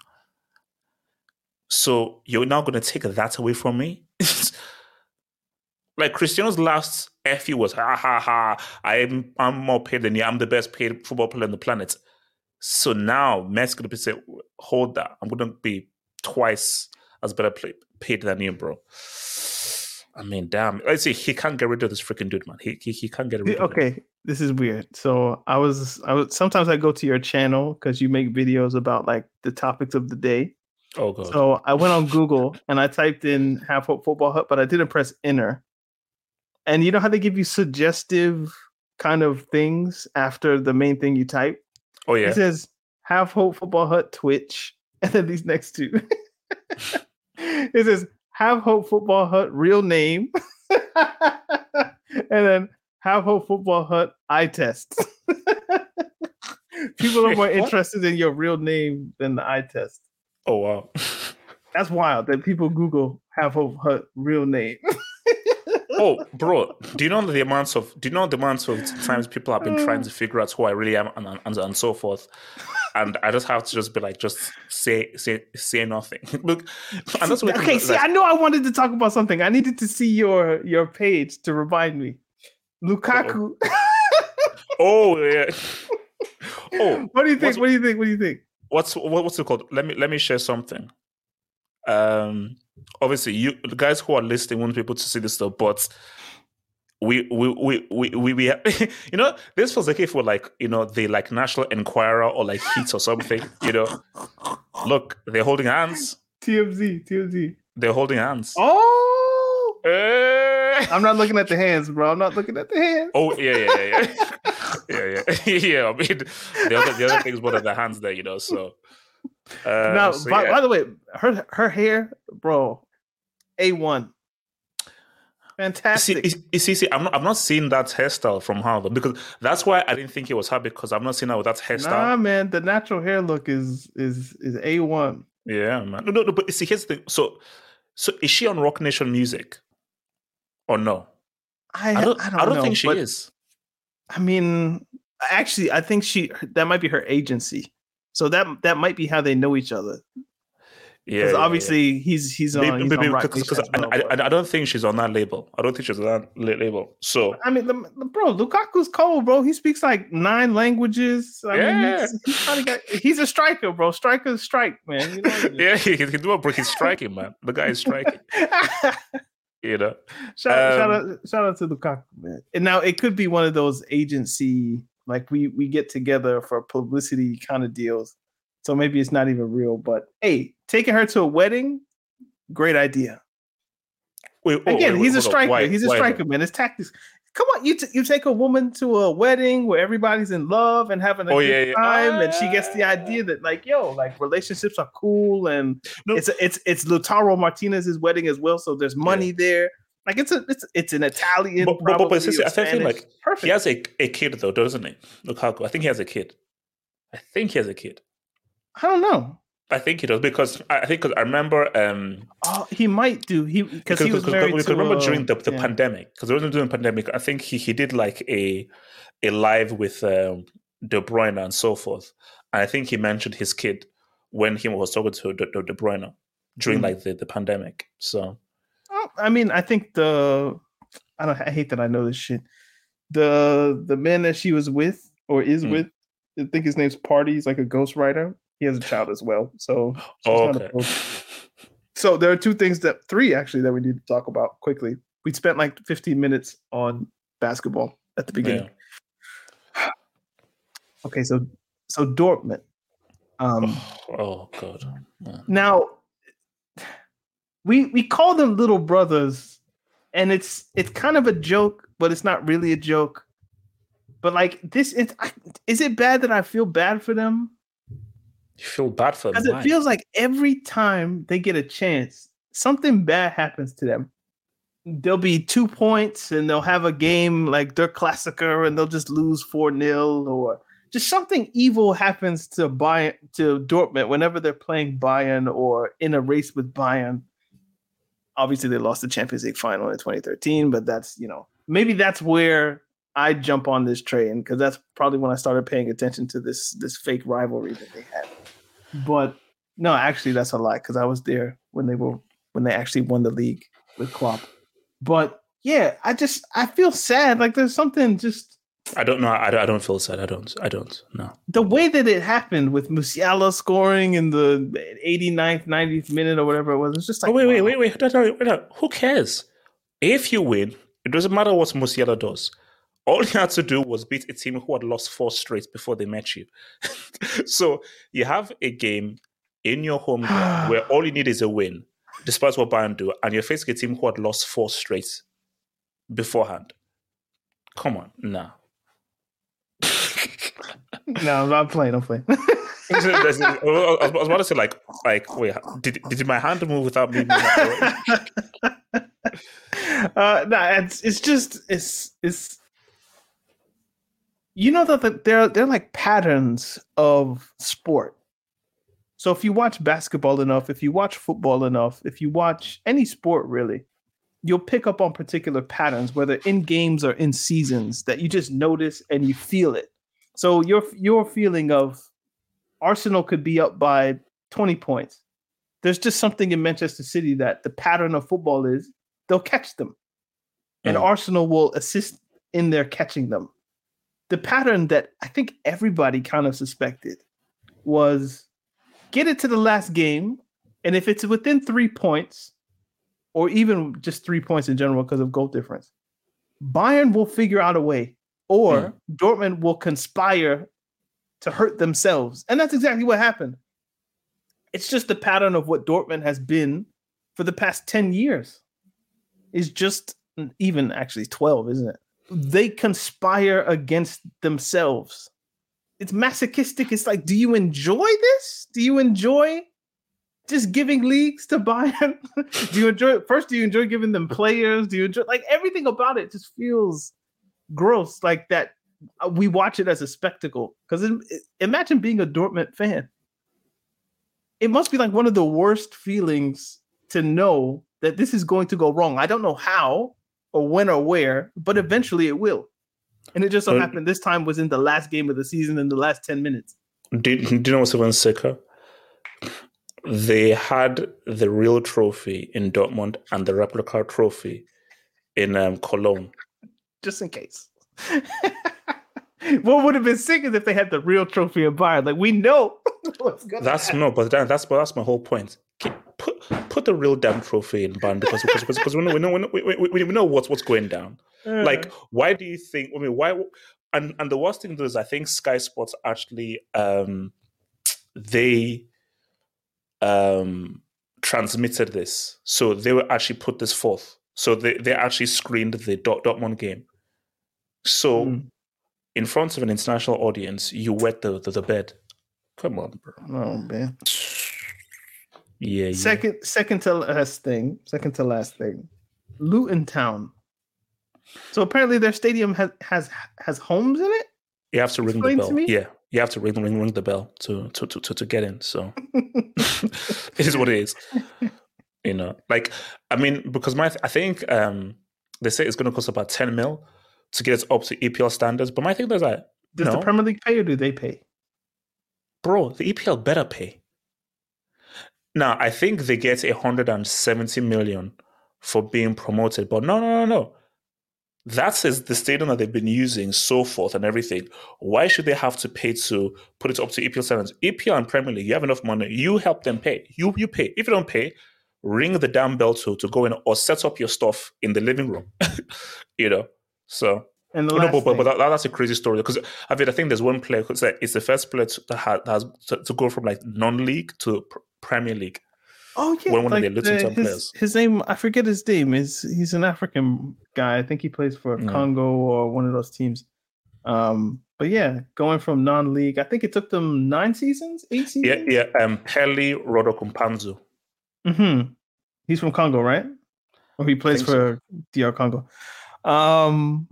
So you're now going to take that away from me? like Cristiano's last FU was ha ha ha. I'm I'm more paid than you. I'm the best paid football player on the planet. So now to be say, hold that. I'm going to be twice as better play, paid than you, bro. I mean, damn. Let's see. He can't get rid of this freaking dude, man. He he, he can't get rid of him. Okay, this is weird. So I was, I was. Sometimes I go to your channel because you make videos about like the topics of the day. Oh god. So I went on Google and I typed in Have Hope Football Hut, but I didn't press enter. And you know how they give you suggestive kind of things after the main thing you type? Oh yeah. It says Have Hope Football Hut Twitch, and then these next two. it says Have Hope Football Hut real name, and then Have Hope Football Hut eye test. People are more interested in your real name than the eye test. Oh wow. That's wild that people Google Have Hope Hut real name. Oh, bro, do you know the amounts of do you know the amounts of times people have been mm. trying to figure out who I really am and and, and so forth, and I just have to just be like, just say say say nothing. Look, and that's what okay, see, I know I wanted to talk about something. I needed to see your your page to remind me. Lukaku. oh yeah. Oh, what do you think? What do you think? What do you think? what's what, what's it called? Let me let me share something. Um, obviously, you the guys who are listening won't be able to see this stuff, but we we we we we, we you know this feels like if we're like you know the like National Enquirer or like Heat or something. You know, look, they're holding hands. TMZ, TMZ. They're holding hands. Oh, Eh. I'm not looking at the hands, bro. I'm not looking at the hands. Oh yeah, yeah, yeah, yeah, yeah, yeah. yeah. I mean, the other the other thing's more than the hands there, you know. So, uh, now, so, by, yeah. by the way, her her hair, bro, a one, fantastic. you see, see, I'm not, I'm not seeing that hairstyle from her though, because that's why I didn't think it was her because I'm not seeing her with that nah, hairstyle. man, the natural hair look is is is a one. Yeah, man. No, no, no. But see, here's the thing. So, so is she on Roc Nation Music, or no? I I don't. I don't, know, think she is. I mean, actually, I think she that might be her agency. So that that might be how they know each other. Yeah, Because yeah, obviously he's he's on. Maybe- he's maybe on because- well, I, I, I don't think she's on that label. I don't think she's on that label. So I mean, the, the- bro, Lukaku's cold, bro. He speaks like nine languages. I mean, Yeah. he's, he's, got, he's a striker, bro. Strikers strike, man. You know I mean? yeah, he, he can do a break. He's striking, man. The guy is striking. You know. shout, shout Um, out, shout out to Lukaku, man. And now it could be one of those agency, like we we get together for publicity kind of deals. So maybe it's not even real. But hey, taking her to a wedding, great idea. Wait, Again, wait, wait, he's a striker. Why- he's a striker, man. His tactics. Come on, you t- you take a woman to a wedding where everybody's in love and having a Oh, good yeah, yeah. time, and she gets the idea that like, yo, like relationships are cool, and No. it's a, it's it's Lautaro Martinez's wedding as well, so there's money there. Like it's a it's it's an Italian, But- but- but- but probably, seriously, or I think, like, perfect. He has a, a kid though, doesn't he? Lukaku. I think he has a kid. I think he has a kid. I don't know. I think he does because I think cause I remember um Oh, he might do. He because he was married we to. remember during the, the yeah. pandemic because there wasn't during the pandemic. I think he, he did like a a live with um, De Bruyne and so forth. And I think he mentioned his kid when he was talking to De, De, Bruyne during Mm. like the, the pandemic. So I mean, I think the I don't. I hate that I know this shit. The the man that she was with or is Mm. with, I think his name's Pardi. He's like a ghostwriter. He has a child as well. So, oh, it's not a okay. so there are two things that three actually that we need to talk about quickly. We spent like 15 minutes on basketball at the beginning. Yeah. Okay, so so Dortmund. Um, oh god. Yeah. Now, we we call them little brothers, and it's it's kind of a joke, but it's not really a joke. But like this, it's I, is it bad that I feel bad for them? You feel bad for them. Because it feels like every time they get a chance, something bad happens to them. There'll be two points, and they'll have a game like their Klassiker, and they'll just lose four 0 or just something evil happens to Bayern to Dortmund whenever they're playing Bayern or in a race with Bayern. Obviously, they lost the Champions League final in 2013, but that's you know maybe that's where I jump on this train because that's probably when I started paying attention to this this fake rivalry that they had. But no, actually, that's a lie because I was there when they were when they actually won the league with Klopp. But yeah, I just I feel sad. Like there's something just I don't know. I, don't- I don't feel sad. I don't. I don't. No. the way that it happened with Musiala scoring in the 89th, 90th minute or whatever it was. It's just like oh wait, wait, wow. wait, wait, wait, wait, wait. Who cares? If you win, it doesn't matter what Musiala does. All he had to do was beat a team who had lost four straight before they met you. so you have a game in your home ground where all you need is a win, despite what Bayern do, and you're facing a team who had lost four straight beforehand. Come on, nah. No, I'm not playing. I'm playing. I was about to say like, like, wait, did did my hand move without me? uh, no, it's it's just it's it's. You know that the, they're they're like patterns of sport. So if you watch basketball enough, if you watch football enough, if you watch any sport really, you'll pick up on particular patterns, whether in games or in seasons, that you just notice and you feel it. So your your feeling of Arsenal could be up by 20 points. There's just something in Manchester City that the pattern of football is they'll catch them. And Mm. Arsenal will assist in their catching them. The pattern that I think everybody kind of suspected was get it to the last game. And if it's within three points, or even just three points in general because of goal difference, Bayern will figure out a way, or hmm. Dortmund will conspire to hurt themselves. And that's exactly what happened. It's just the pattern of what Dortmund has been for the past 10 years. Is just mm, even actually 12, isn't it? They conspire against themselves. It's masochistic. It's like, do you enjoy this? Do you enjoy just giving leagues to Bayern? do you enjoy first? Do you enjoy giving them players? Do you enjoy like everything about it just feels gross like that uh, we watch it as a spectacle because imagine being a Dortmund fan. It must be like one of the worst feelings to know that this is going to go wrong. I don't know how or when or where, but eventually it will. And it just so happened this time was in the last game of the season in the last 10 minutes. Do, do you know what's even sicker? they had the real trophy in Dortmund and the replica trophy in um, Cologne. Just in case. what would have been sick is if they had the real trophy in Bayern. Like we know what's That's happen. no, but that, that's but that's my whole point. Put put the real damn trophy in Bayern because because, because, because we know we know we, we, we, we know what's what's going down. Uh, like, why do you think? I mean, why? And and the worst thing is, I think Sky Sports actually um they um transmitted this, so they were actually put this forth. So they they actually screened the Dot Dortmund game. So. Mm in front of an international audience, you wet the, the, the bed. Come on, bro. Oh man. Yeah. Second, yeah. second to last thing. Second to last thing. Luton Town. So apparently their stadium has has has homes in it. You have to ring Explain the bell. Yeah, you have to ring ring ring the bell to to to to, to get in. So it is what it is. You know, like I mean, because my I think um they say it's going to cost about ten mil to get it up to EPL standards. But my thing is like, does no. the Premier League pay or do they pay? Bro, the EPL better pay. Now, I think they get 170 million for being promoted, but no, no, no, no. That is the stadium that they've been using, so forth, and everything. Why should they have to pay to put it up to EPL standards? EPL and Premier League, you have enough money. You help them pay. You you pay. If you don't pay, ring the damn bell to to go in or set up your stuff in the living room. you know, so and the no, but, but, but that, that's a crazy story because I mean I think there's one player like it's the first player to, that has, has to, to, go from like non-league to Premier League. Oh yeah, one, one like of the Luton his, players. His name I forget his name. Is he's an African guy? I think he plays for mm. Congo or one of those teams. Um, but yeah, going from non-league, I think it took them nine seasons, eight seasons. Yeah, yeah. Um, Pelly Ruddock Mpanzu. Hmm. He's from Congo, right? Or he plays for so. DR Congo. Um,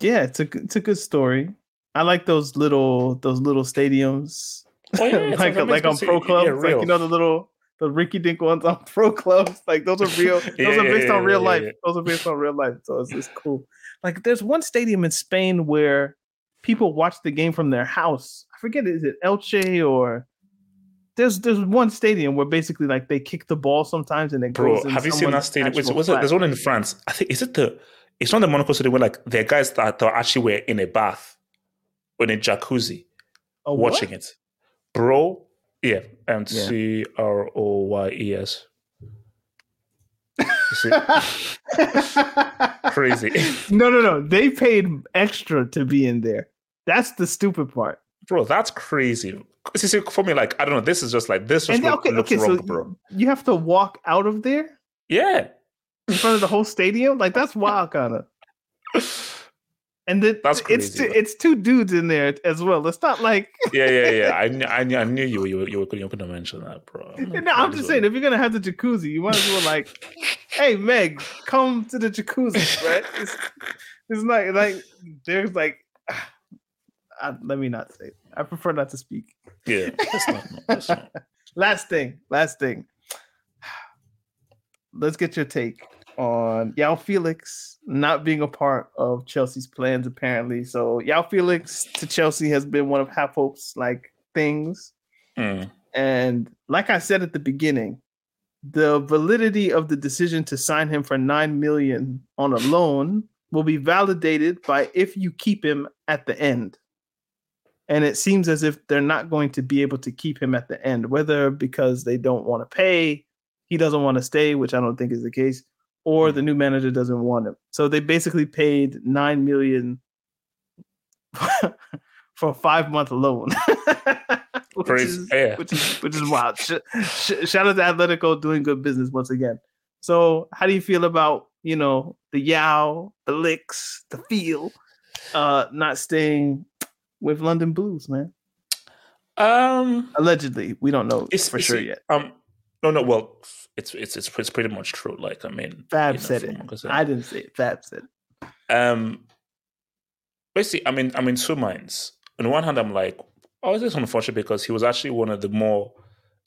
yeah, it's a it's a good story. I like those little those little stadiums. Oh, yeah, like like on pro clubs, yeah, like you know the little the Ricky Dink ones on pro clubs. Like those are real. Those are based on real life. Those are based on real life. So it's, it's cool. Like there's one stadium in Spain where people watch the game from their house. I forget is it Elche or there's there's one stadium where basically like they kick the ball sometimes and it Bro, have you seen that stadium? Wait, was it, there's one in France. I think is it the it's not the Monaco Stadium where like there are guys that actually were in a bath or in a jacuzzi a watching it. Bro, yeah, and C R O Y E S. See. Crazy. No, no, no. They paid extra to be in there. That's the stupid part. Bro, that's crazy. See, for me, like, I don't know. This is just like, this just look, okay, looks okay, wrong, so bro. You have to walk out of there? Yeah in front of the whole stadium. Like that's wild, kind of. And then that's crazy, it's two, it's two dudes in there as well. It's not like yeah, yeah, yeah. I, knew, I, knew you you were, you were going to mention that, bro. no, I'm just saying if you're gonna have the jacuzzi, you might as well like, hey Meg, come to the jacuzzi, right? It's, it's like like there's like, I, let me not say. It. I prefer not to speak. Yeah, that's not, that's not. last thing, last thing. Let's get your take on João Felix not being a part of Chelsea's plans, apparently. So João Felix to Chelsea has been one of Have Hope's like things. Mm. And like I said at the beginning, the validity of the decision to sign him for nine million on a loan will be validated by if you keep him at the end. And it seems as if they're not going to be able to keep him at the end, whether because they don't want to pay, he doesn't want to stay, which I don't think is the case, or the new manager doesn't want him. So they basically paid nine million for a five month loan. which, is, yeah. which is which is wild. Sh- sh- shout out to Atletico doing good business once again. So how do you feel about you know the Yao, the licks, the feel, uh, not staying with London Blues, man? Um, allegedly, we don't know it's, for sure yet. Um, no, no. Well, it's it's it's, it's pretty much true. Like I mean, Fab you know, said it. I didn't say it. Fab said it. Um, basically, I mean, I'm in two minds. On one hand, I'm like, oh, this unfortunate because he was actually one of the more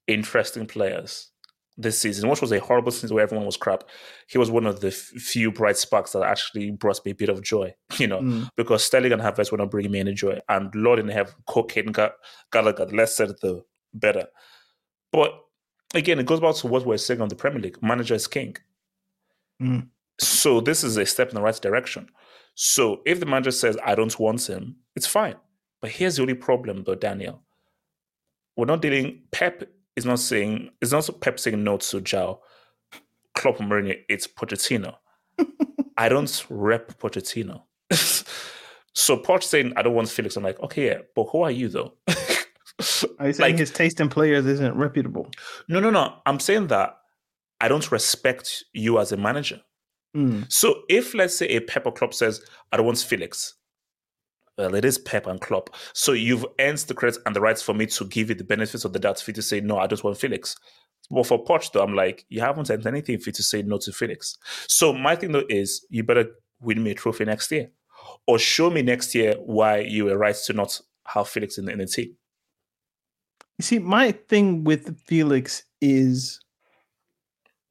interesting players this season, which was a horrible season where everyone was crap. He was one of the f- few bright sparks that actually brought me a bit of joy, you know, mm. because Sterling and Havertz were not bringing me any joy. And Lord in heaven, cocaine Gallagher, less said the better. But again, it goes back to what we're saying on the Premier League. Manager is king. Mm. So this is a step in the right direction. So if the manager says I don't want him, it's fine. But here's the only problem, though, Daniel. We're not dealing. Pep is not saying. It's not Pep saying no to Jao. Klopp and Mourinho. It's Pochettino. I don't rep Pochettino. so Poch saying I don't want Felix. I'm like, okay, yeah, but who are you though? Are you saying like, his taste in players isn't reputable? No, no, no. I'm saying that I don't respect you as a manager. Mm. So if let's say a Pep or Klopp says, I don't want Felix, well, it is Pep and Klopp. So you've earned the credit and the rights for me to give you the benefits of the doubt for you to say, no, I just want Felix. But for Poch, though, I'm like, you haven't earned anything for you to say no to Felix. So my thing, though, is you better win me a trophy next year. Or show me next year why you were right to not have Felix in the, in the team. You see, my thing with Felix is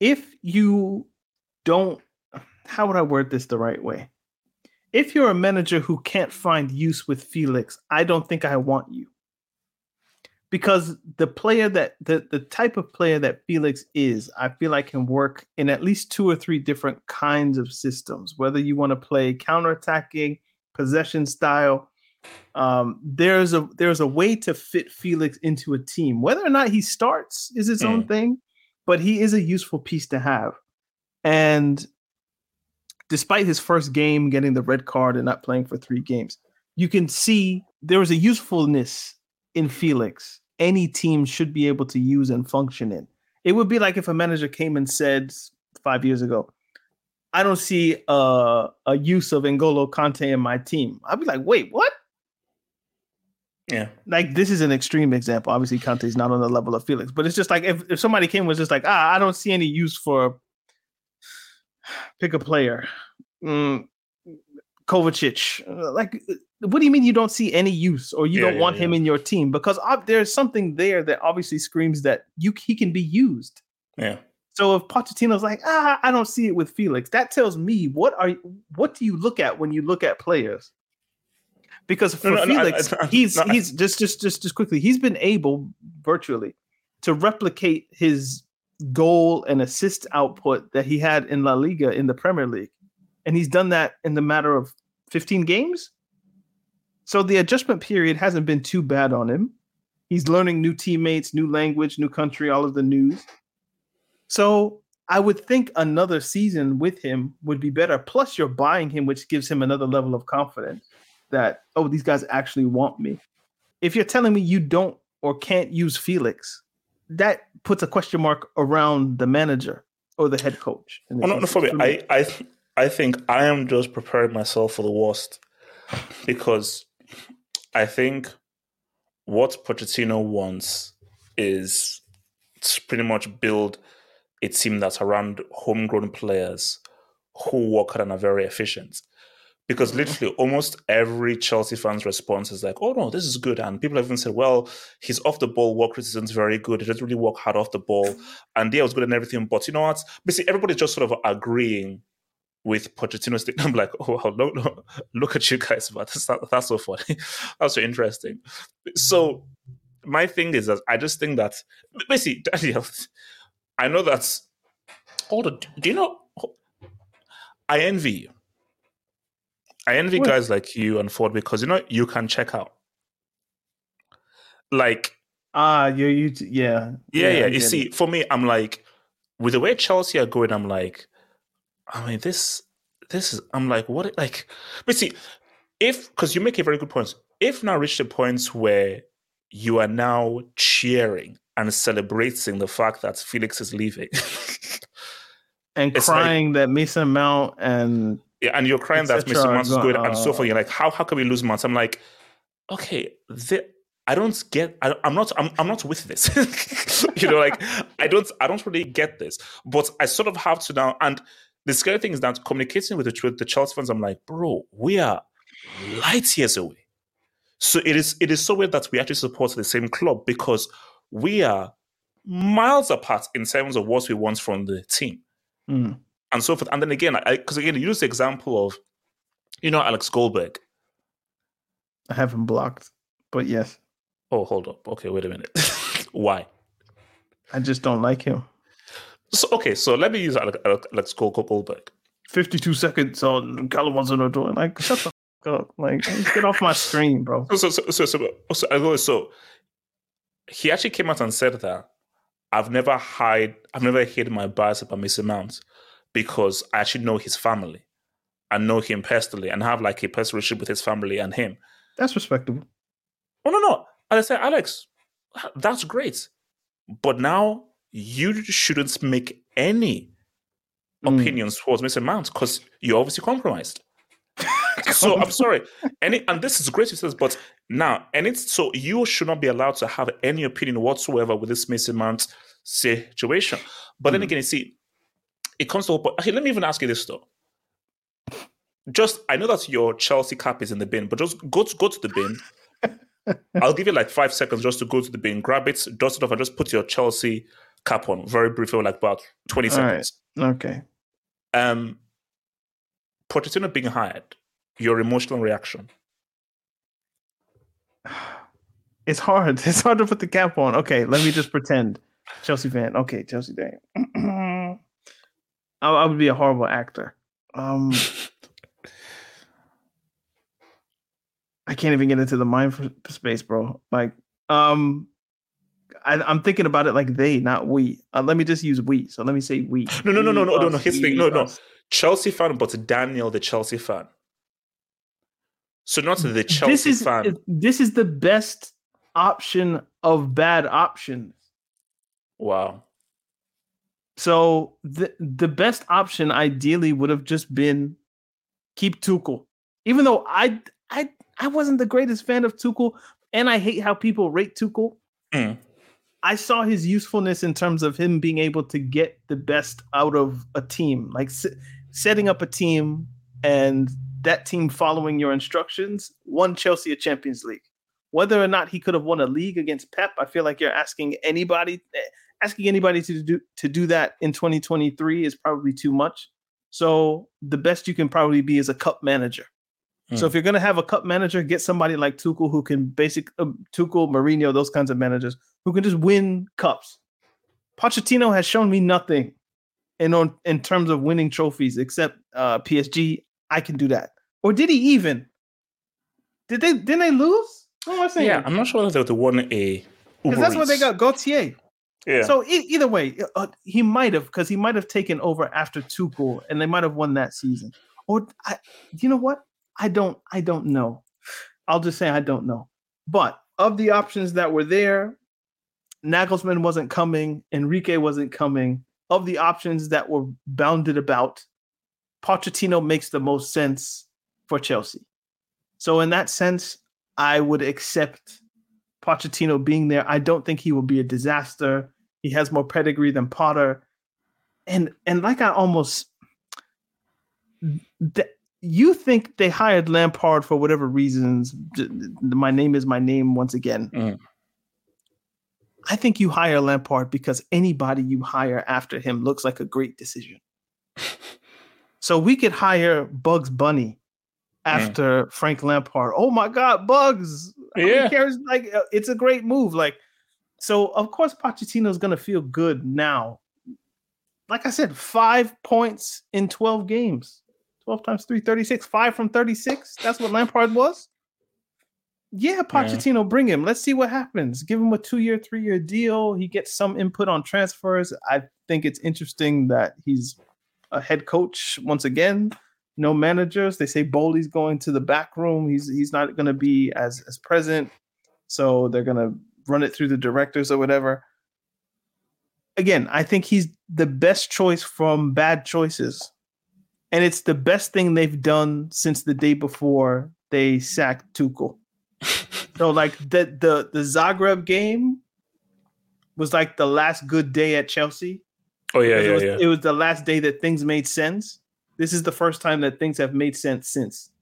if you don't, how would I word this the right way? If you're a manager who can't find use with Felix, I don't think I want you. Because the player that the, the type of player that Felix is, I feel like can work in at least two or three different kinds of systems, whether you want to play counterattacking, possession style, um, there's a there's a way to fit Felix into a team. Whether or not he starts is its mm. own thing, but he is a useful piece to have. And despite his first game getting the red card and not playing for three games, you can see there is a usefulness in Felix. Any team should be able to use and function in. It would be like if a manager came and said five years ago, I don't see a, a use of N'Golo Kante in my team. I'd be like, wait, what? Yeah. Like this is an extreme example. Obviously, Kante is not on the level of Felix, but it's just like if, if somebody came was just like, ah, I don't see any use for pick a player. Mm, Kovacic. Like, what do you mean you don't see any use or you yeah, don't want yeah. him in your team? Because uh, there's something there that obviously screams that you he can be used. Yeah. So if Pochettino's like, ah, I don't see it with Felix, that tells me what are what do you look at when you look at players? because for no, no, Felix, no, he's he's just just just just quickly, he's been able virtually to replicate his goal and assist output that he had in La Liga in the Premier League, and he's done that in the matter of 15 games. So the adjustment period hasn't been too bad on him. He's learning new teammates, new language, new country, all of the news. So I would think another season with him would be better. Plus, you're buying him, which gives him another level of confidence that oh these guys actually want me. If you're telling me you don't or can't use Felix, that puts a question mark around the manager or the head coach. Well, not for me. I I I think I am just preparing myself for the worst because I think what Pochettino wants is to pretty much build a team that's around homegrown players who work hard and are very efficient because literally almost every Chelsea fan's response is like, "Oh no, this is good," and people have even said, "Well, his off the ball work rate isn't very good. He doesn't really work hard off the ball, and yeah, was good and everything." But you know what? Basically, everybody's just sort of agreeing with Pochettino's thing. I'm like, "Oh, wow, no, no, look at you guys, but that's that's so funny. that's so interesting." So my thing is that I just think that basically, Daniel, I know that's. Hold on, do you know? I envy you I envy what? guys like you and Ford because you know you can check out. Like ah, uh, you you yeah yeah yeah. You see, it. for me, I'm like with the way Chelsea are going, I'm like, I mean this this is I'm like what like, but see if because you make a very good point. If now reach the point where you are now cheering and celebrating the fact that Felix is leaving. and crying like, that Mason Mount and yeah, and you're crying that Mr. Mount is good and so forth. You're like, how how can we lose Mount? I'm like, okay, the, I don't get. I, am not. I'm, I'm not with this. you know, like I don't. I don't really get this. But I sort of have to now. And the scary thing is that communicating with the with the Chelsea fans, I'm like, bro, we are light years away. So it is. It is so weird that we actually support the same club because we are miles apart in terms of what we want from the team. Mm and so forth. And then again, because again, you use the example of, you know, Alex Goldberg. I have him blocked, but yes. Oh, hold up. Okay, wait a minute. Why? I just don't like him. So okay, so let me use Alex, Alex Goldberg. 52 seconds on Callum Watson doing like shut the fuck up. Like get off my screen, bro. So so so so, so, so, so he actually came out and said that I've never hide I've never hid my bias about Mason Mount because I actually know his family. and know him personally and have like a personal relationship with his family and him. That's respectable. Oh no, no. And I said, Alex, that's great. But now you shouldn't make any mm. opinions towards Mr. Mount because you're obviously compromised. so I'm sorry. Any and this is great, he says, but now and it's so you should not be allowed to have any opinion whatsoever with this Mason Mount situation. But mm. then again, you see, it comes to but actually, let me even ask you this though. Just I know that your Chelsea cap is in the bin, but just go to go to the bin. I'll give you like five seconds just to go to the bin, grab it, dust it off, and just put your Chelsea cap on very briefly, like about 20 seconds. Right. Okay. Um, Pochettino being hired, your emotional reaction? It's hard. It's hard to put the cap on. Okay, let me just pretend. Chelsea fan. Okay, Chelsea fan. I, I would be a horrible actor. Um, I can't even get into the mind space, bro. Like, um, I, am thinking about it like they, not we. Uh, let me just use we. So let me say we. No, no, no, no, no, no, no. His thing, no, no. Chelsea fan, but Daniel, the Chelsea fan. So not the Chelsea this is, fan. This is the best option of bad options. Wow. So the the best option ideally would have just been keep Tuchel. Even though I I I wasn't the greatest fan of Tuchel, and I hate how people rate Tuchel. Mm. I saw his usefulness in terms of him being able to get the best out of a team, like s- setting up a team and that team following your instructions won Chelsea a Champions League. Whether or not he could have won a league against Pep, I feel like you're asking anybody eh, asking anybody to do to do that in 2023 is probably too much. So the best you can probably be is a cup manager. Mm. So if you're going to have a cup manager, get somebody like Tuchel who can basic uh, Tuchel, Mourinho, those kinds of managers who can just win cups. Pochettino has shown me nothing in on in terms of winning trophies except uh, PSG. I can do that. Or did he even? Did they? Didn't they lose? What am I saying? Yeah, I'm not sure if they won a. Because that's what they got. Galtier. Yeah. So e- either way, uh, he might have because he might have taken over after Tuchel, and they might have won that season. Or I, you know what? I don't I don't know. I'll just say I don't know. But of the options that were there, Nagelsmann wasn't coming, Enrique wasn't coming. Of the options that were bounded about, Pochettino makes the most sense for Chelsea. So in that sense, I would accept Pochettino being there. I don't think he will be a disaster. He has more pedigree than Potter. And and like I almost th- you think they hired Lampard for whatever reasons? My name is my name once again. Mm. I think you hire Lampard because anybody you hire after him looks like a great decision. so we could hire Bugs Bunny after mm. Frank Lampard. Oh my God, Bugs! Yeah, cares? Like uh, it's a great move. Like so, of course, Pochettino is going to feel good now. Like I said, five points in twelve games. 12 times 3, 36. Five from 36. That's what Lampard was. Yeah, Pochettino, yeah. bring him. Let's see what happens. Give him a two year, three year deal. He gets some input on transfers. I think it's interesting that he's a head coach once again. No managers. They say Boehly's going to the back room. He's he's not going to be as as present. So they're going to run it through the directors or whatever. Again, I think he's the best choice from bad choices and it's the best thing they've done since the day before they sacked Tuchel. so like the the the Zagreb game was like the last good day at Chelsea. Oh yeah, yeah, it was, yeah. It was the last day that things made sense. This is the first time that things have made sense since.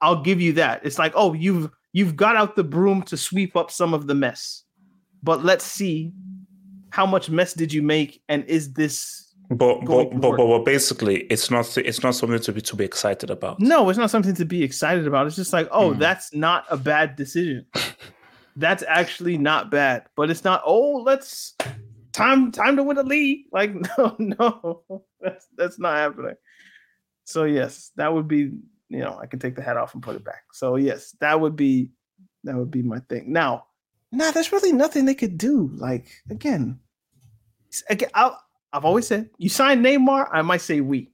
I'll give you that. It's like, oh, you've you've got out the broom to sweep up some of the mess. But let's see how much mess did you make and is this but but, but, but but basically, it's not it's not something to be to be excited about. No, it's not something to be excited about. It's just like, oh, mm. that's not a bad decision. that's actually not bad. But it's not. Oh, let's time time to win the league. Like no, no, that's that's not happening. So yes, that would be you know I can take the hat off and put it back. So yes, that would be that would be my thing. Now, nah, there's really nothing they could do. Like again, again, i have always said you sign Neymar, I might say we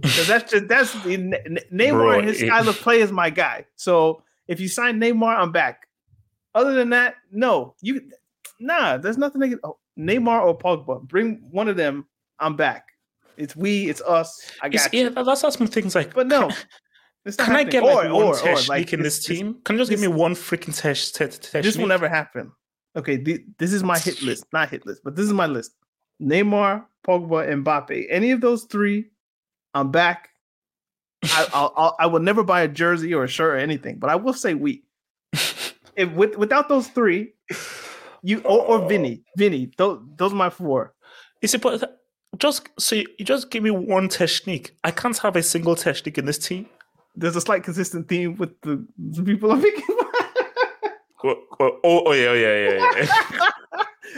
because that's just that's Neymar Bro, and his it, style of play is my guy. So if you sign Neymar, I'm back. Other than that, no, you nah. There's nothing they can. Oh, Neymar or Pogba, bring one of them. I'm back. It's we. It's us. I got you. Yeah, that's some things like. But no. Can, can I get like or, one or, or, like, in this team? Can you just give me one freaking test? test this will never happen. Okay, this is my hit list, not hit list, but this is my list: Neymar, Pogba, and Mbappe. Any of those three, I'm back. I, I'll, I'll, I will never buy a jersey or a shirt or anything, but I will say we. if with, without those three, you or, or Vinny, Vinny, those those are my four. You see, but just so you, you just give me one technique. I can't have a single technique in this team. There's a slight consistent theme with the, the people I'm picking. oh, oh, oh, yeah, oh, yeah, yeah, yeah.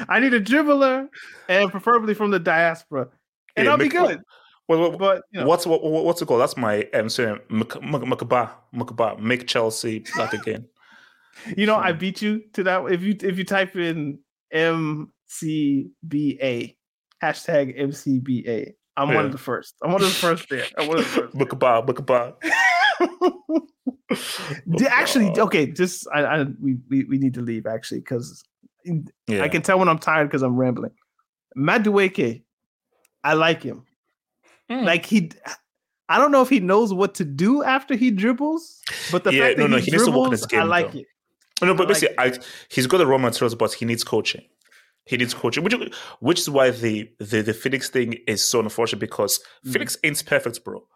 I need a dribbler, and preferably from the diaspora, and yeah, I'll be good. Well, well but you know. what's what, what's it called? That's my um, sorry, Makaba, Makaba, make Chelsea black again. you know, so. I beat you to that. If you if you type in MCBA hashtag MCBA, I'm yeah. one of the first. I'm one of the first there. I'm one of the first. Makaba, Makaba. actually, okay, just I, I we, we we need to leave actually because yeah. I can tell when I'm tired because I'm rambling. Madueke, I like him. Mm. Like he, I don't know if he knows what to do after he dribbles, but the yeah, fact no, that no, he, he dribbles, needs to work in his game, I like though. it. No, but I basically, like I, he's got the raw materials, but he needs coaching. He needs coaching, which which is why the the, the Felix thing is so unfortunate because mm. Felix ain't perfect, bro.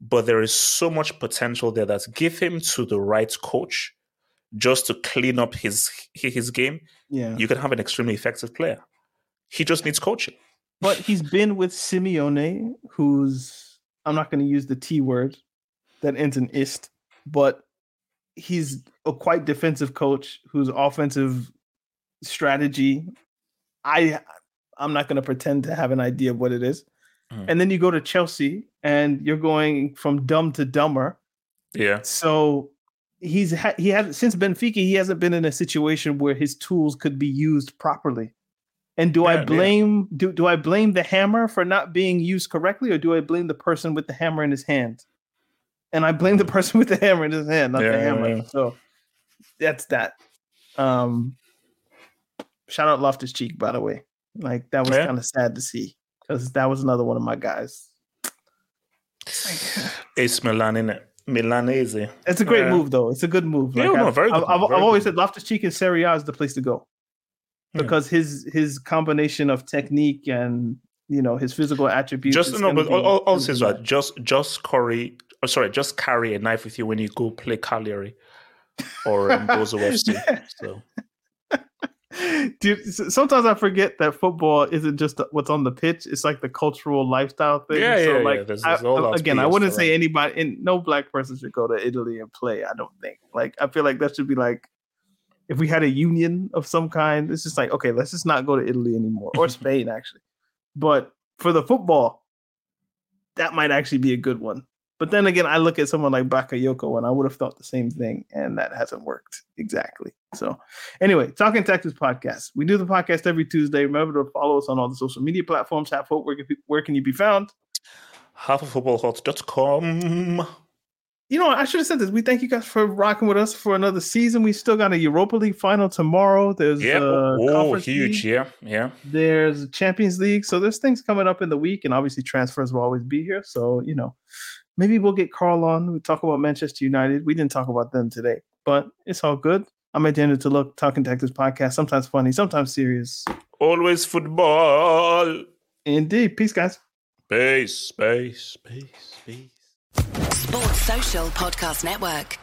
But there is so much potential there that give him to the right coach just to clean up his his game. Yeah, you can have an extremely effective player. He just needs coaching but he's been with Simeone, who's I'm not going to use the T word that ends in ist, but he's a quite defensive coach whose offensive strategy I I'm not going to pretend to have an idea of what it is. Mm. And then you go to Chelsea and you're going from dumb to dumber. Yeah. So he's ha- he has since Benfica he hasn't been in a situation where his tools could be used properly. And do yeah, I blame yeah. do do I blame the hammer for not being used correctly, or do I blame the person with the hammer in his hand? And I blame the person with the hammer in his hand, not yeah, the hammer. So that's that. Um, shout out Loftus Cheek, by the way. Like that was kind of sad to see because that was another one of my guys. It's Milan, isn't it? Milanese. It's a great move, though. It's a good move. Like, yeah, no, very I've, good, I've, very I've always said Loftus Cheek and Serie A is the place to go because his his combination of technique and you know his physical attributes. Just no, but all, all says right. Just just carry. Oh, sorry, just carry a knife with you when you go play Cagliari or um, Bozo FC. So. Dude, sometimes I forget that football isn't just what's on the pitch; it's like the cultural lifestyle thing. Yeah, so yeah, like, yeah. There's, there's I, again, I wouldn't say anybody, and no black person should go to Italy and play. I don't think. Like, I feel like that should be like if we had a union of some kind, it's just like, okay, let's just not go to Italy anymore or Spain, actually. But for the football, that might actually be a good one. But then again, I look at someone like Bakayoko and I would have thought the same thing, and that hasn't worked exactly. So, anyway, Talking Tactics podcast. We do the podcast every Tuesday. Remember to follow us on all the social media platforms. Have Hope, where, where can you be found? havehopefootballhut.com you know, I should have said this. We thank you guys for rocking with us for another season. We still got a Europa League final tomorrow. There's yeah, uh, oh, oh huge, league. yeah, yeah. There's Champions League, so there's things coming up in the week, and obviously transfers will always be here. So you know, maybe we'll get Carl on. We talk about Manchester United. We didn't talk about them today, but it's all good. I'm at the end of the look talking Tactics podcast. Sometimes funny, sometimes serious. Always football. Indeed. Peace, guys. Peace, peace, peace, peace. Sports Social Podcast Network.